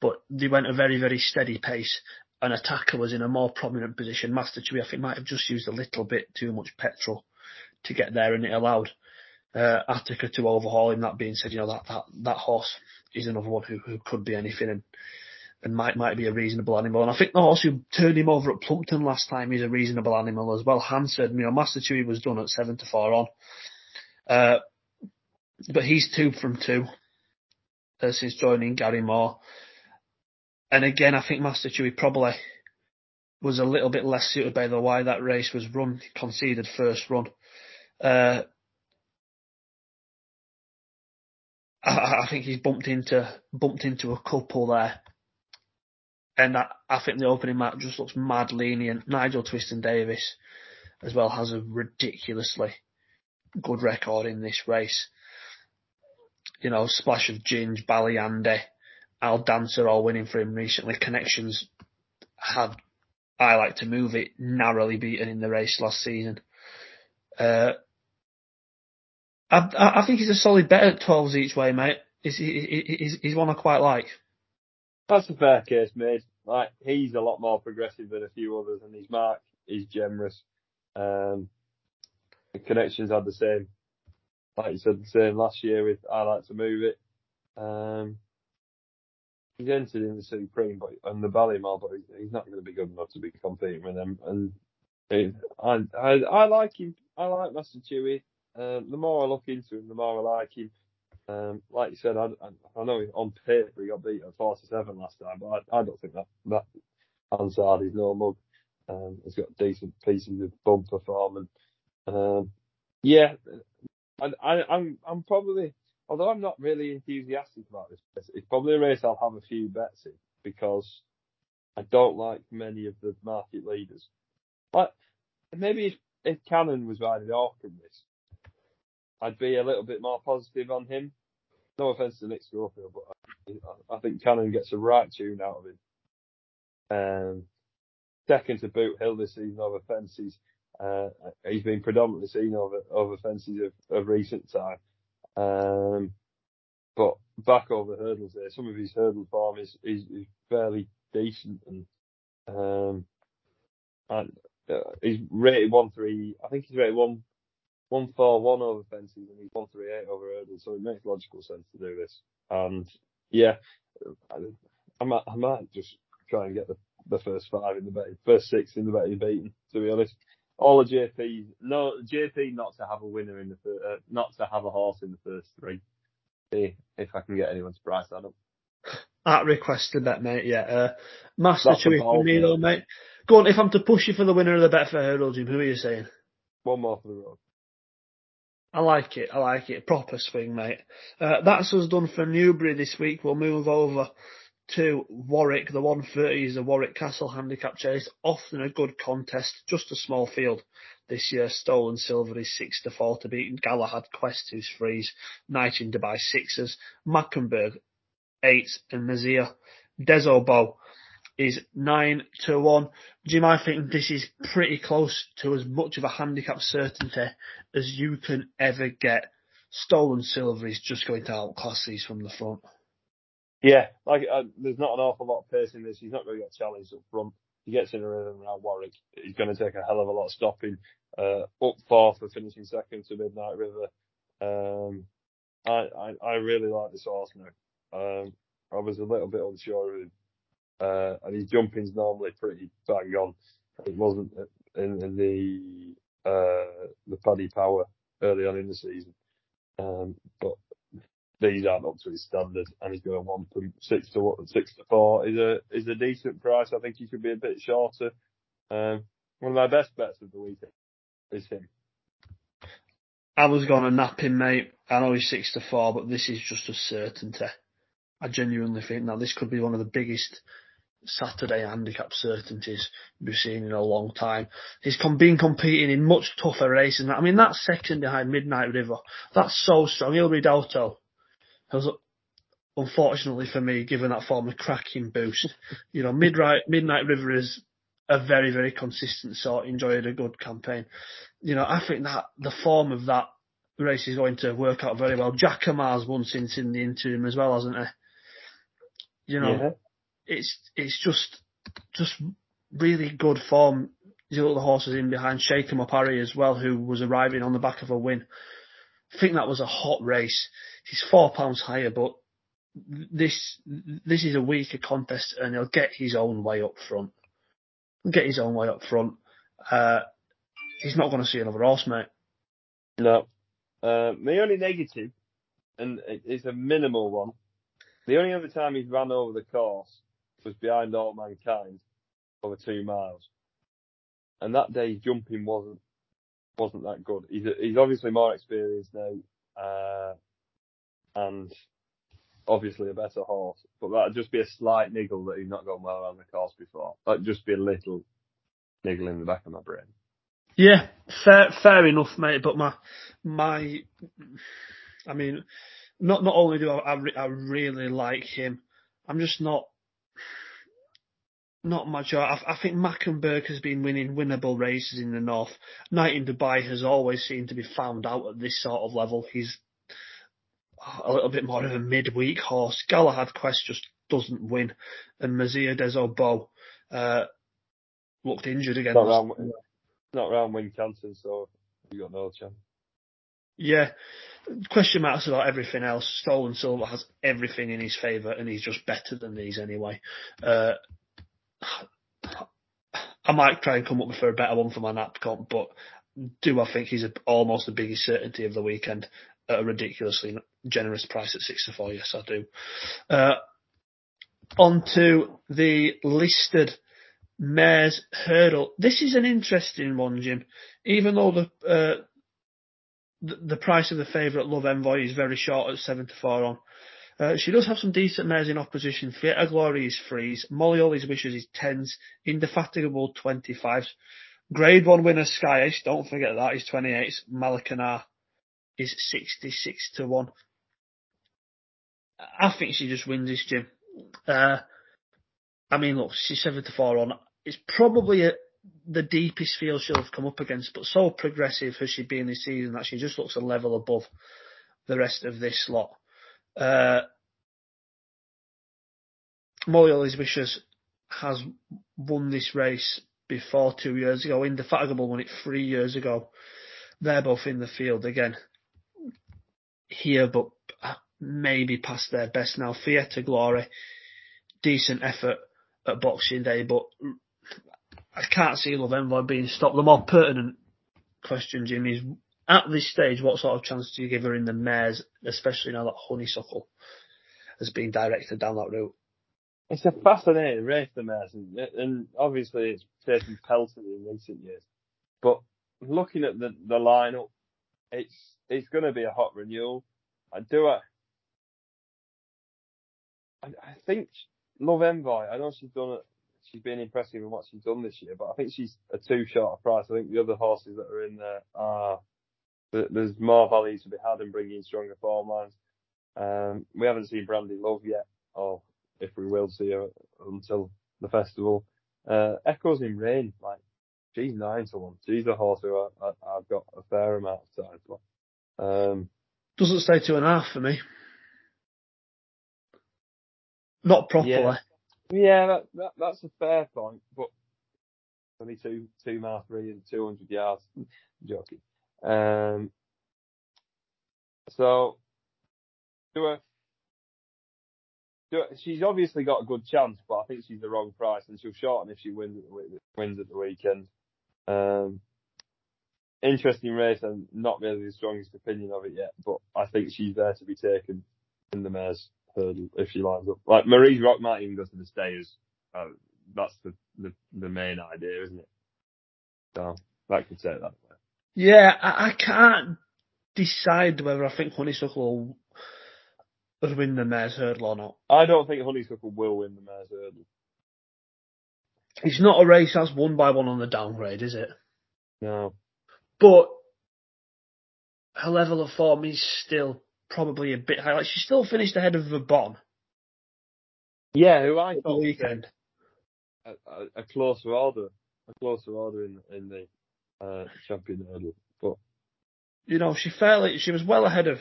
but they went a very, very steady pace an attacker was in a more prominent position, Master Chewy, I think, might have just used a little bit too much petrol to get there, and it allowed uh, Attica to overhaul him. That being said, you know that that, that horse is another one who, who could be anything and and might might be a reasonable animal. And I think the horse who turned him over at Plumpton last time is a reasonable animal as well. Hansard, you know, Master Chewy was done at seven to four on, uh, but he's two from two uh, since joining Gary Moore. And again, I think Master Chewy probably was a little bit less suited by the way that race was run, conceded first run. Uh, I, I, think he's bumped into bumped into a couple there, and I, I think the opening map just looks mad lenient. Nigel Twiston-Davies, as well, has a ridiculously good record in this race. You know, Splash of Ginge, Ballyandy, Al Dancer all winning for him recently. Connections had, I like to move it, narrowly beaten in the race last season. Uh, I, I think he's a solid bet at 12s each way, mate. He's, he's, he's one I quite like. That's a fair case made. Like, he's a lot more progressive than a few others and his mark is generous. Um, the connections had the same. Like you said, the same last year with I like to move it. Um, he's entered in the Supreme but, and the Ballymore, but he's not going to be good enough to be competing with them. And it, I, I, I like him. I like Master Chewy. Um, the more I look into him, the more I like him. Um, like you said, I, I, I know on paper he got beat at 47 last time, but I, I don't think that that Hansard is no mug. Um, he's got decent pieces of bumper form, and um, yeah, I, I, I'm I'm probably, although I'm not really enthusiastic about this race, it's probably a race I'll have a few bets in because I don't like many of the market leaders. But maybe if, if Cannon was riding Orkin this, I'd be a little bit more positive on him. No offense to Nick Schofield, but I, I think Cannon gets a right tune out of him. Um, second to Boot Hill this season over fences. Uh, he's been predominantly seen over over fences of, of recent time. Um, but back over hurdles there, some of his hurdle form is, is, is fairly decent and, um, and uh, he's rated one three. I think he's rated one one four one over fences and he's one three eight over hurdles, so it makes logical sense to do this. And yeah, I, I might I might just try and get the the first five in the betting, first six in the betting beaten. To be honest, all the JPs, no JP not to have a winner in the uh, not to have a horse in the first three. See if I can get anyone to price that up. At requested bet, mate. Yeah, uh, Master Chewy for me though, mate. Go on. If I'm to push you for the winner of the Betfair Hurdle Jim, who are you saying? One more for the road. I like it. I like it. Proper swing, mate. Uh, that's us done for Newbury this week. We'll move over to Warwick. The 130 is a Warwick Castle handicap chase. Often a good contest. Just a small field this year. Stolen Silver is 6 to 4 to beat. Galahad Quest who's freeze. Night in Dubai sixes. Mackenberg 8 and Mazia. Desobo is nine to one. Jim, I think this is pretty close to as much of a handicap certainty as you can ever get. Stolen silver is just going to outclass these from the front. Yeah, like uh, there's not an awful lot of pace in this. He's not going to get challenged up front. He gets in a rhythm around Warwick. He's going to take a hell of a lot of stopping. Uh, up fourth for finishing second to Midnight River. Um, I, I, I really like this horse now. Um, I was a little bit unsure of him uh, and his jumping's normally pretty bang on. It wasn't in, in the uh, the Paddy Power early on in the season, um, but these aren't up to his standard, and he's going one from six to six to four is a is a decent price. I think he could be a bit shorter. Um, one of my best bets of the weekend is him. I was going to nap him, mate. I know he's six to four, but this is just a certainty. I genuinely think that this could be one of the biggest Saturday handicap certainties we've seen in a long time. He's been competing in much tougher races. I mean, that second behind Midnight River, that's so strong. He'll be Il Has, unfortunately for me, given that form a cracking boost. you know, Midnight, Midnight River is a very, very consistent sort, enjoyed a good campaign. You know, I think that the form of that race is going to work out very well. Jacamar's won since in the interim as well, hasn't he? You know, yeah it's it's just just really good form. You look the horses in behind Shaken Up Harry as well, who was arriving on the back of a win. I think that was a hot race. He's four pounds higher, but this this is a weaker contest, and he'll get his own way up front. Get his own way up front. Uh, he's not going to see another horse, mate. No. Uh, my only negative, and it's a minimal one, the only other time he's ran over the course was behind All Mankind over two miles. And that day jumping wasn't wasn't that good. He's he's obviously more experienced now, uh, and obviously a better horse. But that'd just be a slight niggle that he's not gone well around the course before. That'd just be a little niggle in the back of my brain. Yeah, fair fair enough, mate. But my my, I mean, not not only do I I, I really like him, I'm just not not much. I, I think Mackenberg has been winning winnable races in the north. Night in Dubai has always seemed to be found out at this sort of level. He's a little bit more of a midweek horse. Galahad Quest just doesn't win, and Mazia des Obeaux uh, looked injured again. Not round, not round Wincanton, so you got no chance. Yeah, question marks about everything else. Stolen Silver has everything in his favour, and he's just better than these anyway. Uh, I might try and come up with a better one for my nap comp, but do I think he's a, almost the biggest certainty of the weekend at a ridiculously generous price at six to four? Yes, I do. Uh, on to the listed mares hurdle. This is an interesting one, Jim. Even though the uh, the, the price of the favourite Love Envoy is very short at seven to four on. Uh, she does have some decent mares in opposition. Theatre Glory is threes. Molly Ollys Wishes is tens. Indefatigable 25s. Grade 1 winner Sky Ace, don't forget that, is 28s. Malacanar is 66 to 1. I think she just wins this, Jim. Uh, I mean, look, she's 7 to 4 on. It's probably a, the deepest field she'll have come up against, but so progressive has she been this season that she just looks a level above the rest of this lot. Uh, Molly Wishes has won this race before two years ago. Indefatigable won it three years ago. They're both in the field again here, but maybe past their best now. Theatre Glory, decent effort at Boxing Day, but I can't see Love Envoy being stopped. The more pertinent question, Jim, is at this stage, what sort of chance do you give her in the mares, especially now that Honeysuckle has been directed down that route? It's a fascinating race, the mares, and, obviously it's taken pelted in recent years. But looking at the, the lineup, it's it's going to be a hot renewal. I do. I, I think Love Envoy. I know she's done it. She's been impressive in what she's done this year, but I think she's a too short a price. I think the other horses that are in there are there's more value to be had in bringing stronger form lines. Um, we haven't seen Brandy Love yet, or if we will see her until the festival. Uh, Echoes in Rain, like, she's nine to one. She's a horse who I, have got a fair amount of time for. Um, Doesn't stay two and a half for me. Not properly. Yeah, yeah that, that, that's a fair point, but only two, two mile three and 200 yards. joking. Um, so, do a, do a, she's obviously got a good chance, but I think she's the wrong price, and she'll shorten if she wins at the, wins at the weekend. Um, interesting race, and not really the strongest opinion of it yet, but I think she's there to be taken in the mares hurdle if she lines up. Like Marie's Rock might even go to the stayers. Uh, that's the, the the main idea, isn't it? So that could take that way. Yeah, I, I can't decide whether I think Honeysuckle will win the Mares Hurdle or not. I don't think Honeysuckle will win the Mares Hurdle. It's not a race that's won by one on the downgrade, is it? No. But her level of form is still probably a bit high. Like she still finished ahead of Vauban. Yeah, who I thought weekend. A, a, a, closer order, a closer order in in the uh, champion hurdle. But you know, she fairly she was well ahead of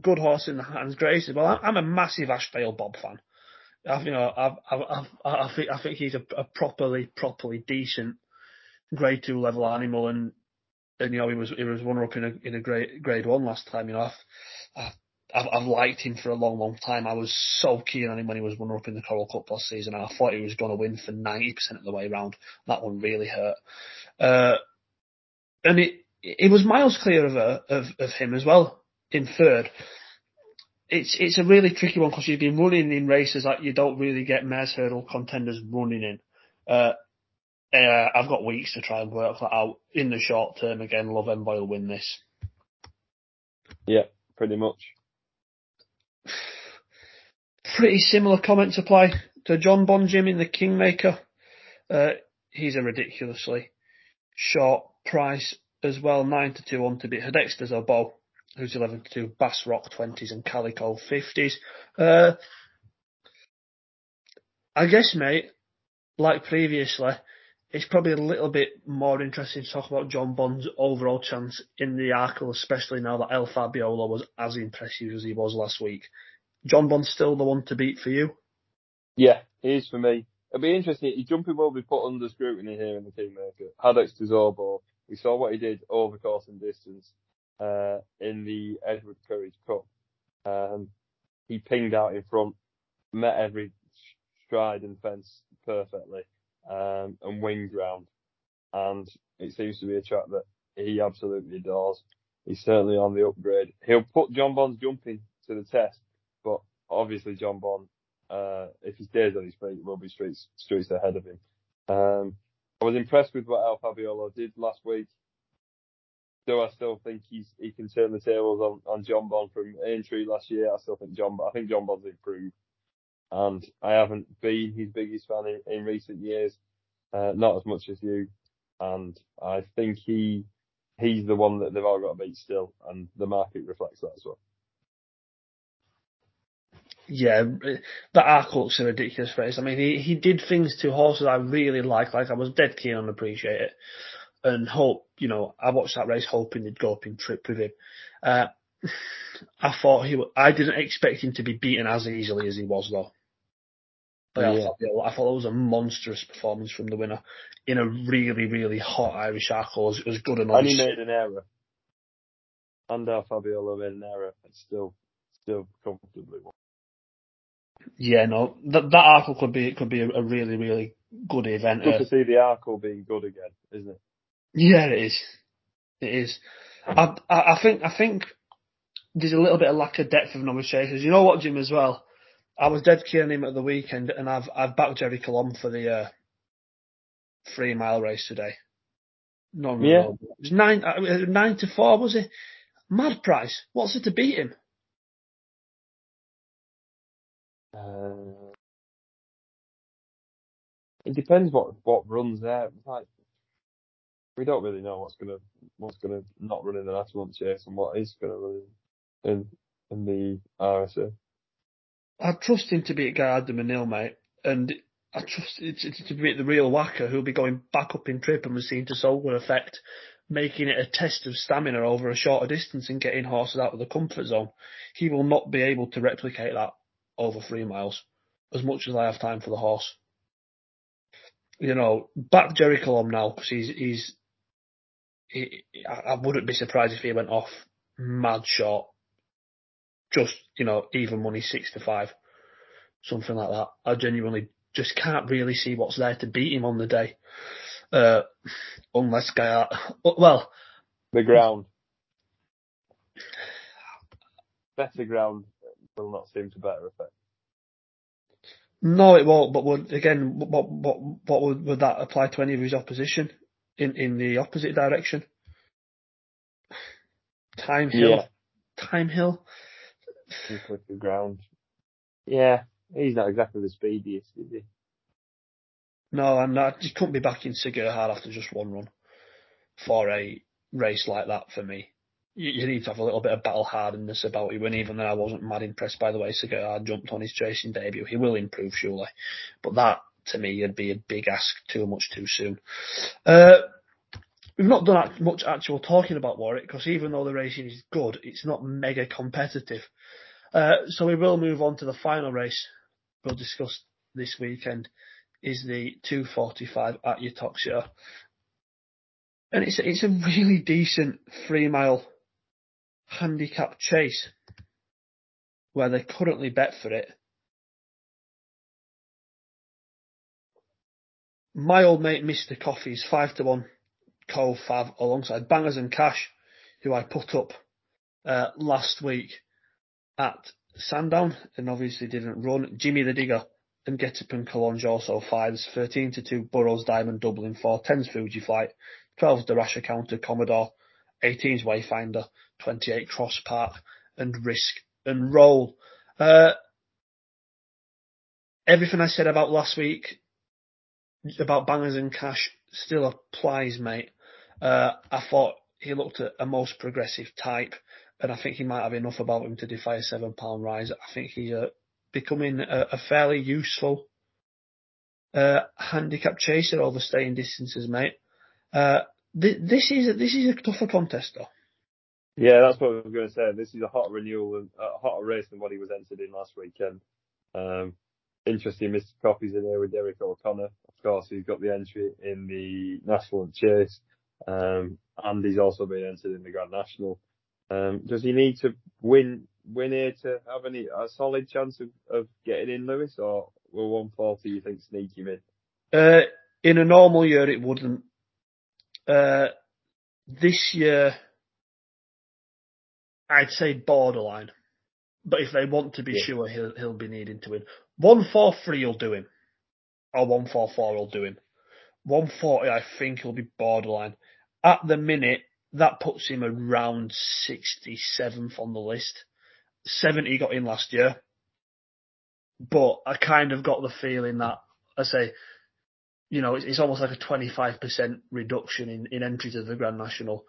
good horse in the hands Gracie. Well, I'm a massive Ashvale Bob fan. I, you know, I, I, I, I think I think he's a, a properly properly decent grade two level animal, and and you know he was he was runner up in a in a grade grade one last time. You know, I've, I've I've liked him for a long long time. I was so keen on him when he was runner up in the Coral Cup last season. And I thought he was going to win for ninety percent of the way round. That one really hurt. Uh, and it it was miles clear of, a, of of him as well in third. It's it's a really tricky one because you've been running in races that you don't really get mares hurdle contenders running in. Uh, uh, I've got weeks to try and work that out. In the short term, again, Love Envoy will win this. Yeah, pretty much. Pretty similar comments apply to Jonbon Jim in the Kingmaker. Uh, he's a ridiculously short price as well, 9 to 2 on to beat Haddex Des Obeaux, who's 11 to 2, Bass Rock 20s and Calico 50s. Uh, I guess, mate, like previously, it's probably a little bit more interesting to talk about Jonbon's overall chance in the Arkle, especially now that El Fabiolo was as impressive as he was last week. Jonbon's still the one to beat for you? Yeah, he is for me. It'll be interesting. He jumping will be put under scrutiny here in the Kingmaker. Haddex Des Obeaux. We saw what he did over course and distance uh, in the Edward Courage Cup. Um, he pinged out in front, met every stride and fence perfectly um, and wing ground. And it seems to be a track that he absolutely adores. He's certainly on the upgrade. He'll put Jonbon's jumping to the test, but obviously Jonbon, uh, if he days on his feet, will be streets, streets ahead of him. Um, I was impressed with what El Fabiolo did last week. Do I still think he's, he can turn the tables on, on Jonbon from Aintree last year? I still think John, I think Jonbon's improved and I haven't been his biggest fan in, in recent years, uh, not as much as you. And I think he he's the one that they've all got to beat still, and the market reflects that as well. Yeah, the Arkle's a ridiculous race. I mean, he, he did things to horses I really like. Like I was dead keen on appreciate it, and hope you know I watched that race hoping they'd go up in trip with him. Uh, I thought he. I didn't expect him to be beaten as easily as he was though. But yeah. I, thought, I thought it was a monstrous performance from the winner in a really, really hot Irish Arkle. It was good enough. And he made an error. And uh, Fabiolo made an error and still, still comfortably won. Yeah, no, that that Arkle could be could be a, a really, really good event. Good to see the Arkle being good again, isn't it? Yeah, it is. It is. I, I, I think I think there's a little bit of lack of depth of chasers. You know what, Jim, as well. I was dead keen on him at the weekend, and I've I've backed Gerri Colombe for the uh, three mile race today. No, yeah. It was nine uh, nine to four, was it? Mad price. What's it to beat him? Uh, it depends what what runs there. Like, we don't really know what's gonna what's gonna not run in the last month chase and what is gonna run in in, in the RSA. I trust him to beat Guy Manil, mate, and I trust it to beat the real whacker who'll be going back up in trip and was seen to so good effect, making it a test of stamina over a shorter distance and getting horses out of the comfort zone. He will not be able to replicate that over three miles, as much as I have time for the horse. You know, back Gerri Colombe now because he's he's. He, I wouldn't be surprised if he went off mad short just, you know, even money six to five, something like that. I genuinely just can't really see what's there to beat him on the day. Uh, unless guy, well, the ground, better ground will not seem to better effect. No, it won't. But would again, what what what would, would that apply to any of his opposition in in the opposite direction? Thyme Hill, yeah. Thyme Hill click the ground. Yeah, he's not exactly the speediest, is he? No, and I just couldn't be back in Hard after just one run for a race like that for me. You, you, need to have a little bit of battle hardness about you, and even then I wasn't mad impressed by the way Hard jumped on his chasing debut. He will improve surely, but that to me would be a big ask too much too soon. Uh, we've not done much actual talking about Warwick because even though the racing is good, it's not mega competitive. Uh, so we will move on to the final race we'll discuss this weekend is the 245 at Uttoxeter. And it's, it's a really decent three mile handicap chase where they currently bet for it. My old mate Mr. Coffey's five to one co fav alongside Bangers and Cash, who I put up uh, last week at Sandown and obviously didn't run. Jimmy the Digger and Getup and Collonges also fives. 13 to 2 Burrows Diamond Dublin 4. 10's Fuji Flight. 12's Darasha Counter Commodore. 18's Wayfinder. 28 Cross Park and Risk and Roll. Uh, everything I said about last week about Bangers and Cash still applies, mate. Uh, I thought he looked a most progressive type, and I think he might have enough about him to defy a seven pound rise. I think he's uh, becoming a, a, fairly useful uh, handicap chaser over staying distances, mate. Uh, th- this is a, this is a tougher contest, though. Yeah, that's what I was going to say. This is a hot renewal a hotter race than what he was entered in last weekend. Um, interesting, Mr. Coffey's in there with Derek O'Connor. Of course, he's got the entry in the National Chase. Um, and he's also been entered in the Grand National. Um, does he need to win win here to have any a solid chance of, of getting in, Lewis, or will 140 you think sneak him in? Uh, in a normal year, it wouldn't. Uh, this year, I'd say borderline. But if they want to be yeah. sure, he'll he'll be needing to win. One four three will do him, or one four four will do him. One forty, I think, will be borderline. At the minute, that puts him around 67th on the list. 70 got in last year. But I kind of got the feeling that, I say, you know, it's, it's almost like a 25% reduction in, in entry to the Grand National.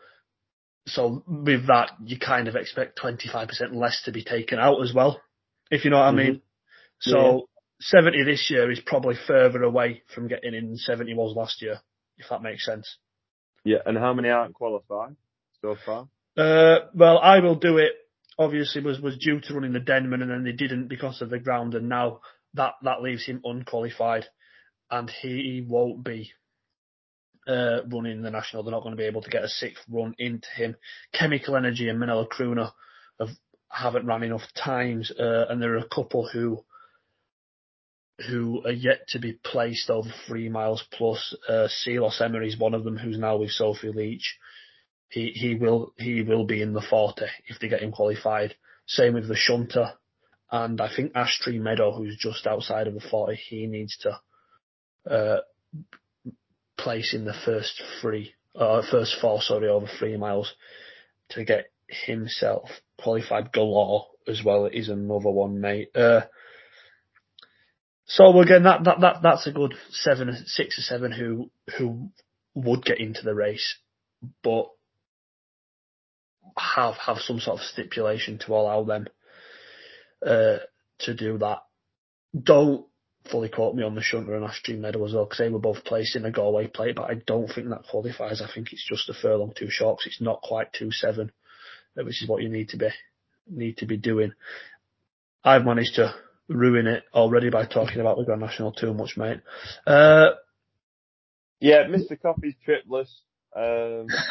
So with that, you kind of expect 25% less to be taken out as well, if you know what I mean. Mm-hmm. So yeah. 70 this year is probably further away from getting in than 70 was last year, if that makes sense. Yeah, and how many aren't qualified so far? Uh, well, I will do it. Obviously, was was due to run in the Denman, and then they didn't because of the ground, and now that that leaves him unqualified, and he won't be uh, running the national. They're not going to be able to get a sixth run into him. Chemical Energy and Minella Crooner have haven't ran enough times, uh, and there are a couple who who are yet to be placed over three miles plus. Uh, Silos Emery is one of them, who's now with Sophie Leech. He he will he will be in the forty if they get him qualified. Same with the Shunter, and I think Ashtree Meadow, who's just outside of the forty, he needs to uh, place in the first three, uh, first four, sorry, over three miles to get himself qualified. Galore as well is another one, mate. Uh, so again, that, that, that, that's a good seven, six or seven who, who would get into the race, but have, have some sort of stipulation to allow them, uh, to do that. Don't fully quote me on the Shunter and Ashtree Meadow as well, because they were both placed in a Galway plate, but I don't think that qualifies. I think it's just a furlong too short, it's not quite two seven, which is what you need to be, need to be doing. I've managed to ruin it already by talking about the Grand National too much, mate. Uh, yeah, Mr. Coffey's tripless. Um,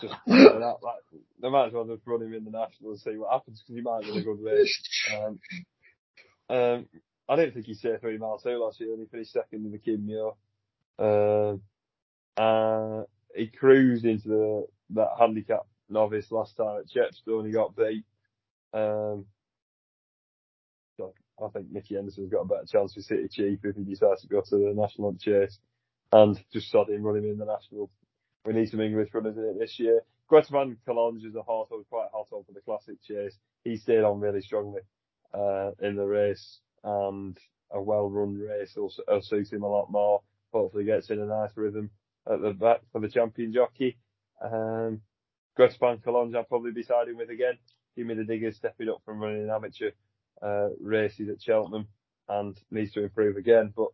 just, that, that, they might as well just run him in the national and see what happens because he might win a good race. Um, um, I didn't think he saved three miles two last year and he finished second in the Kim Muir. Uh, uh, he cruised into the that handicap novice last time at Chepstow. and He got beat. Um, I think Nicky Henderson's got a better chance with City Chief if he decides to go to the national chase. And just sod him running in the national. We need some English runners in it this year. Gretaban Collonges is a horse I was quite hot on for the classic chase. He stayed on really strongly uh, in the race and a well run race will, will suit him a lot more. Hopefully gets in a nice rhythm at the back for the champion jockey. Um, Gretaban Collonges I'll probably be siding with again. Jimmy the Digger's stepping up from running an amateur uh, races at Cheltenham and needs to improve again. But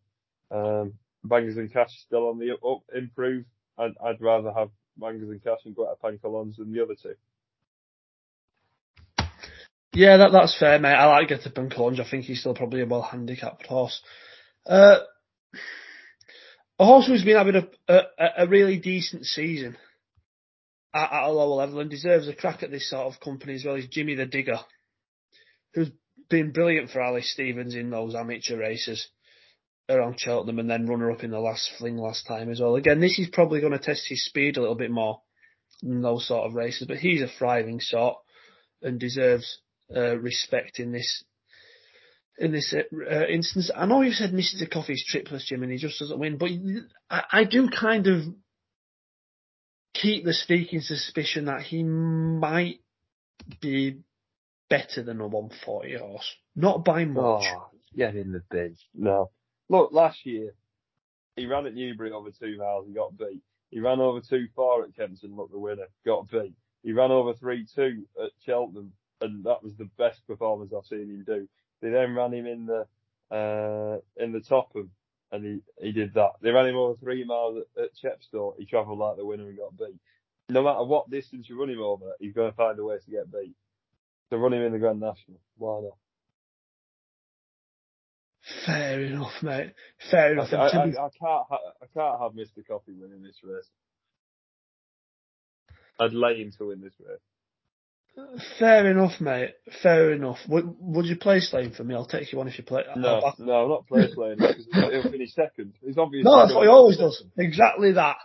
um, Bangers and Cash still on the up, improve. I'd, I'd rather have Bangers and Cash and Gretaban Collonges than the other two. Yeah, that, that's fair, mate. I like and Clunge. I think he's still probably a well handicapped horse. Uh, a horse who's been having a, a, a really decent season at, at, a lower level and deserves a crack at this sort of company as well as Jimmy the Digger, who's been brilliant for Alice Stevens in those amateur races around Cheltenham and then runner up in the last fling last time as well. Again, this is probably going to test his speed a little bit more than those sort of races, but he's a thriving sort and deserves uh, respect in this in this uh, instance. I know you said Mr. Coffey's triplets, Jim, and he just doesn't win, but I, I do kind of keep the sneaking suspicion that he might be better than a 140 horse. Not by much. Oh, get in the bin. No. Look, last year, he ran at Newbury over two miles and got beat. He ran over too far at Kempton, looked the winner, got beat. He ran over 3-2 at Cheltenham, and that was the best performance I've seen him do. They then ran him in the uh, in the Topham, and he, he did that. They ran him over three miles at, at Chepstow. He travelled like the winner and got beat. No matter what distance you run him over, he's going to find a way to get beat. So run him in the Grand National. Why not? Fair enough, mate. Fair enough. I, I, I, I can't. Ha- I can't have Mr. Coffey winning this race. I'd lay him to win this race. Fair enough, mate. Fair enough. Would, would you play Slane for me? I'll take you on if you play. No, I'll, no, I'm not playing Slane he'll finish second. It's obvious. No, that's what he always does. Exactly that.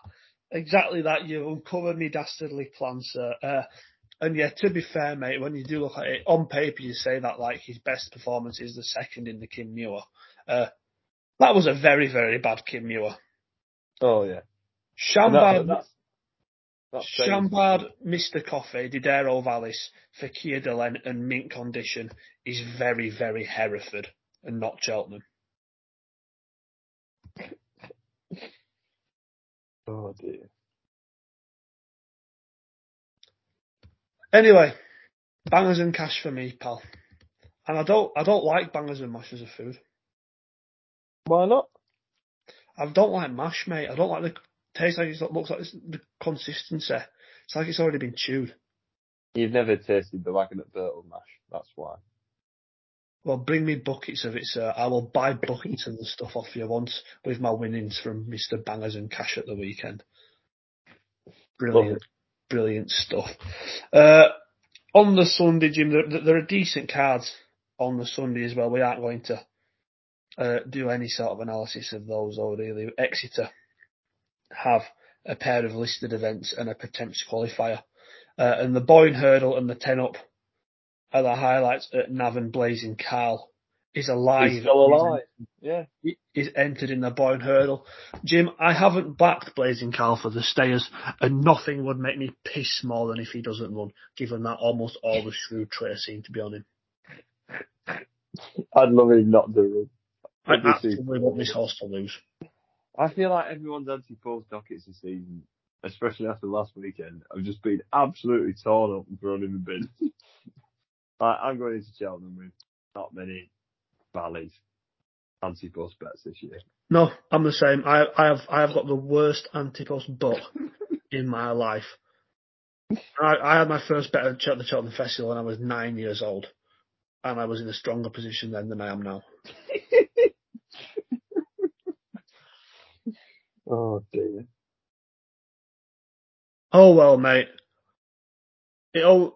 Exactly that. You uncovered me dastardly plan, sir. Uh, and yeah, to be fair, mate, when you do look at it on paper, you say that like his best performance is the second in the Kim Muir. Uh, that was a very, very bad Kim Muir. Oh yeah. Chambard, that, that's Mr. Coffey, Didero Vallis, Fakir Delen and Mint Condition is very, very Hereford and not Cheltenham. oh dear. Anyway, bangers and cash for me, pal. And I don't, I don't like bangers and mash as a food. Why not? I don't like mash, mate. I don't like the taste like it looks like the consistency. It's like it's already been chewed. You've never tasted the wagon at Birtle mash. That's why. Well, bring me buckets of it, sir. I will buy buckets of the stuff off you once with my winnings from Mr. Bangers and Cash at the weekend. Brilliant, brilliant stuff. Uh, on the Sunday, Jim, there, there, are decent cards on the Sunday as well. We aren't going to uh, do any sort of analysis of those, or really. Exeter have a pair of listed events and a potential qualifier. Uh, and the Boyne Hurdle and the 10 up are the highlights at Navan Blazing Khal is alive. He's still alive. yeah. Is entered in the Boyne Hurdle. Jim, I haven't backed Blazing Khal for the stayers, and nothing would make me piss more than if he doesn't run, given that almost all the shrewd traits seem to be on him. I'd love him not to run. I absolutely want this horse to lose. I feel like everyone's anti-post dockets this season, especially after last weekend, I've just been absolutely torn up and thrown in the bin. I, am going into Cheltenham with not many anti-post bets this year. No, I'm the same. I, I have I have got the worst anti-post bet in my life. I, I had my first bet at the Cheltenham Festival when I was nine years old, and I was in a stronger position then than I am now. Oh dear. Oh well, mate. It all,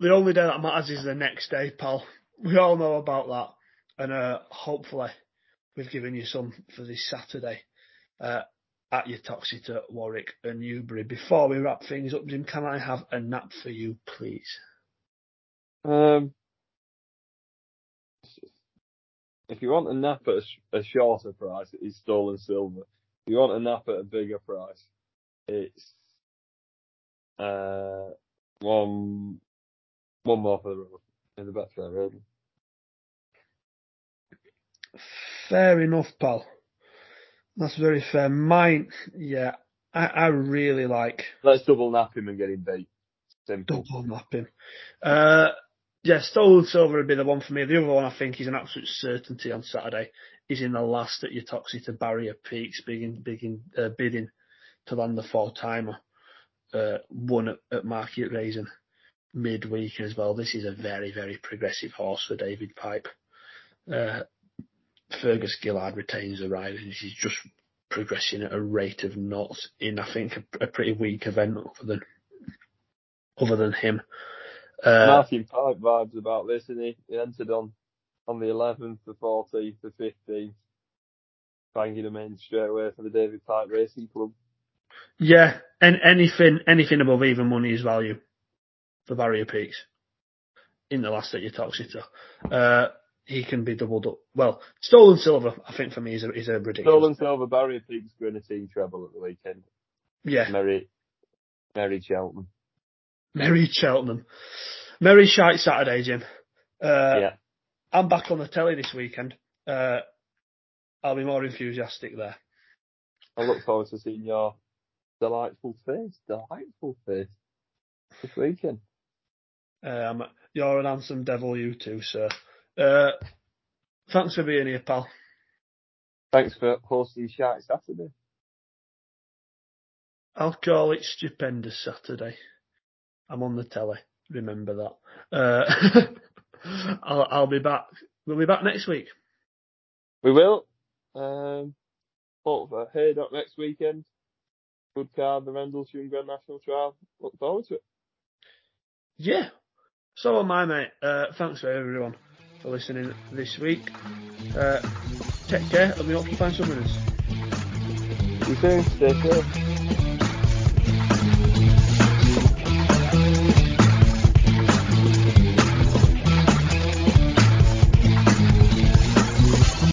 the only day that matters is the next day, pal. We all know about that, and uh, hopefully we've given you some for this Saturday uh, at Uttoxeter at Warwick and Newbury. Before we wrap things up, Jim, can I have a nap for you, please? Um, if you want a nap at a, a shorter price, it's stolen silver If you want a nap at a bigger price, it's uh, one one more for the road in the Betfair road. Fair enough, pal. That's very fair. Mine, yeah, I, I really like. Let's double nap him and get him beat. Simple. Double nap him. Uh, yeah, Stolen Silver would be the one for me. The other one I think is an absolute certainty on Saturday. Is in the last at your to Barrier Peaks, bidding, bidding, uh, bidding to land the four timer. Uh, one at, at Market Rasen. midweek as well. This is a very, very progressive horse for David Pipe. Uh, Fergus Gillard retains the ride and he's just progressing at a rate of knots in, I think, a, a pretty weak event other than, other than him. Uh, Martin Pipe vibes about this, and he? he entered on on the 11th, the 14th, the 15th, banging them in straight away for the David Pipe Racing Club. Yeah, and anything anything above even money is value for Barrier Peaks in the last at Uttoxeter. Uh, he can be doubled up. Well, stolen silver, I think for me is a, is a ridiculous. Stolen silver, going to team treble at the weekend. Yeah. Merry, Merry Cheltenham. Merry Cheltenham. Merry Shite Saturday, Jim. Uh, yeah. I'm back on the telly this weekend. Uh, I'll be more enthusiastic there. I look forward to seeing your delightful face, delightful face this weekend. Um, you're an handsome devil, you too, sir. Uh, thanks for being here, pal. Thanks for hosting Shite Saturday. I'll call it Stupendous Saturday. I'm on the telly. Remember that. Uh, I'll, I'll be back. We'll be back next week. We will. Um, for Haydock next weekend. Good card, the Rendlesham Grand National Trial. Look forward to it. Yeah. So am I, mate. Uh, thanks for everyone for listening this week. Uh, take care and we hope you find some winners. You soon. Stay safe.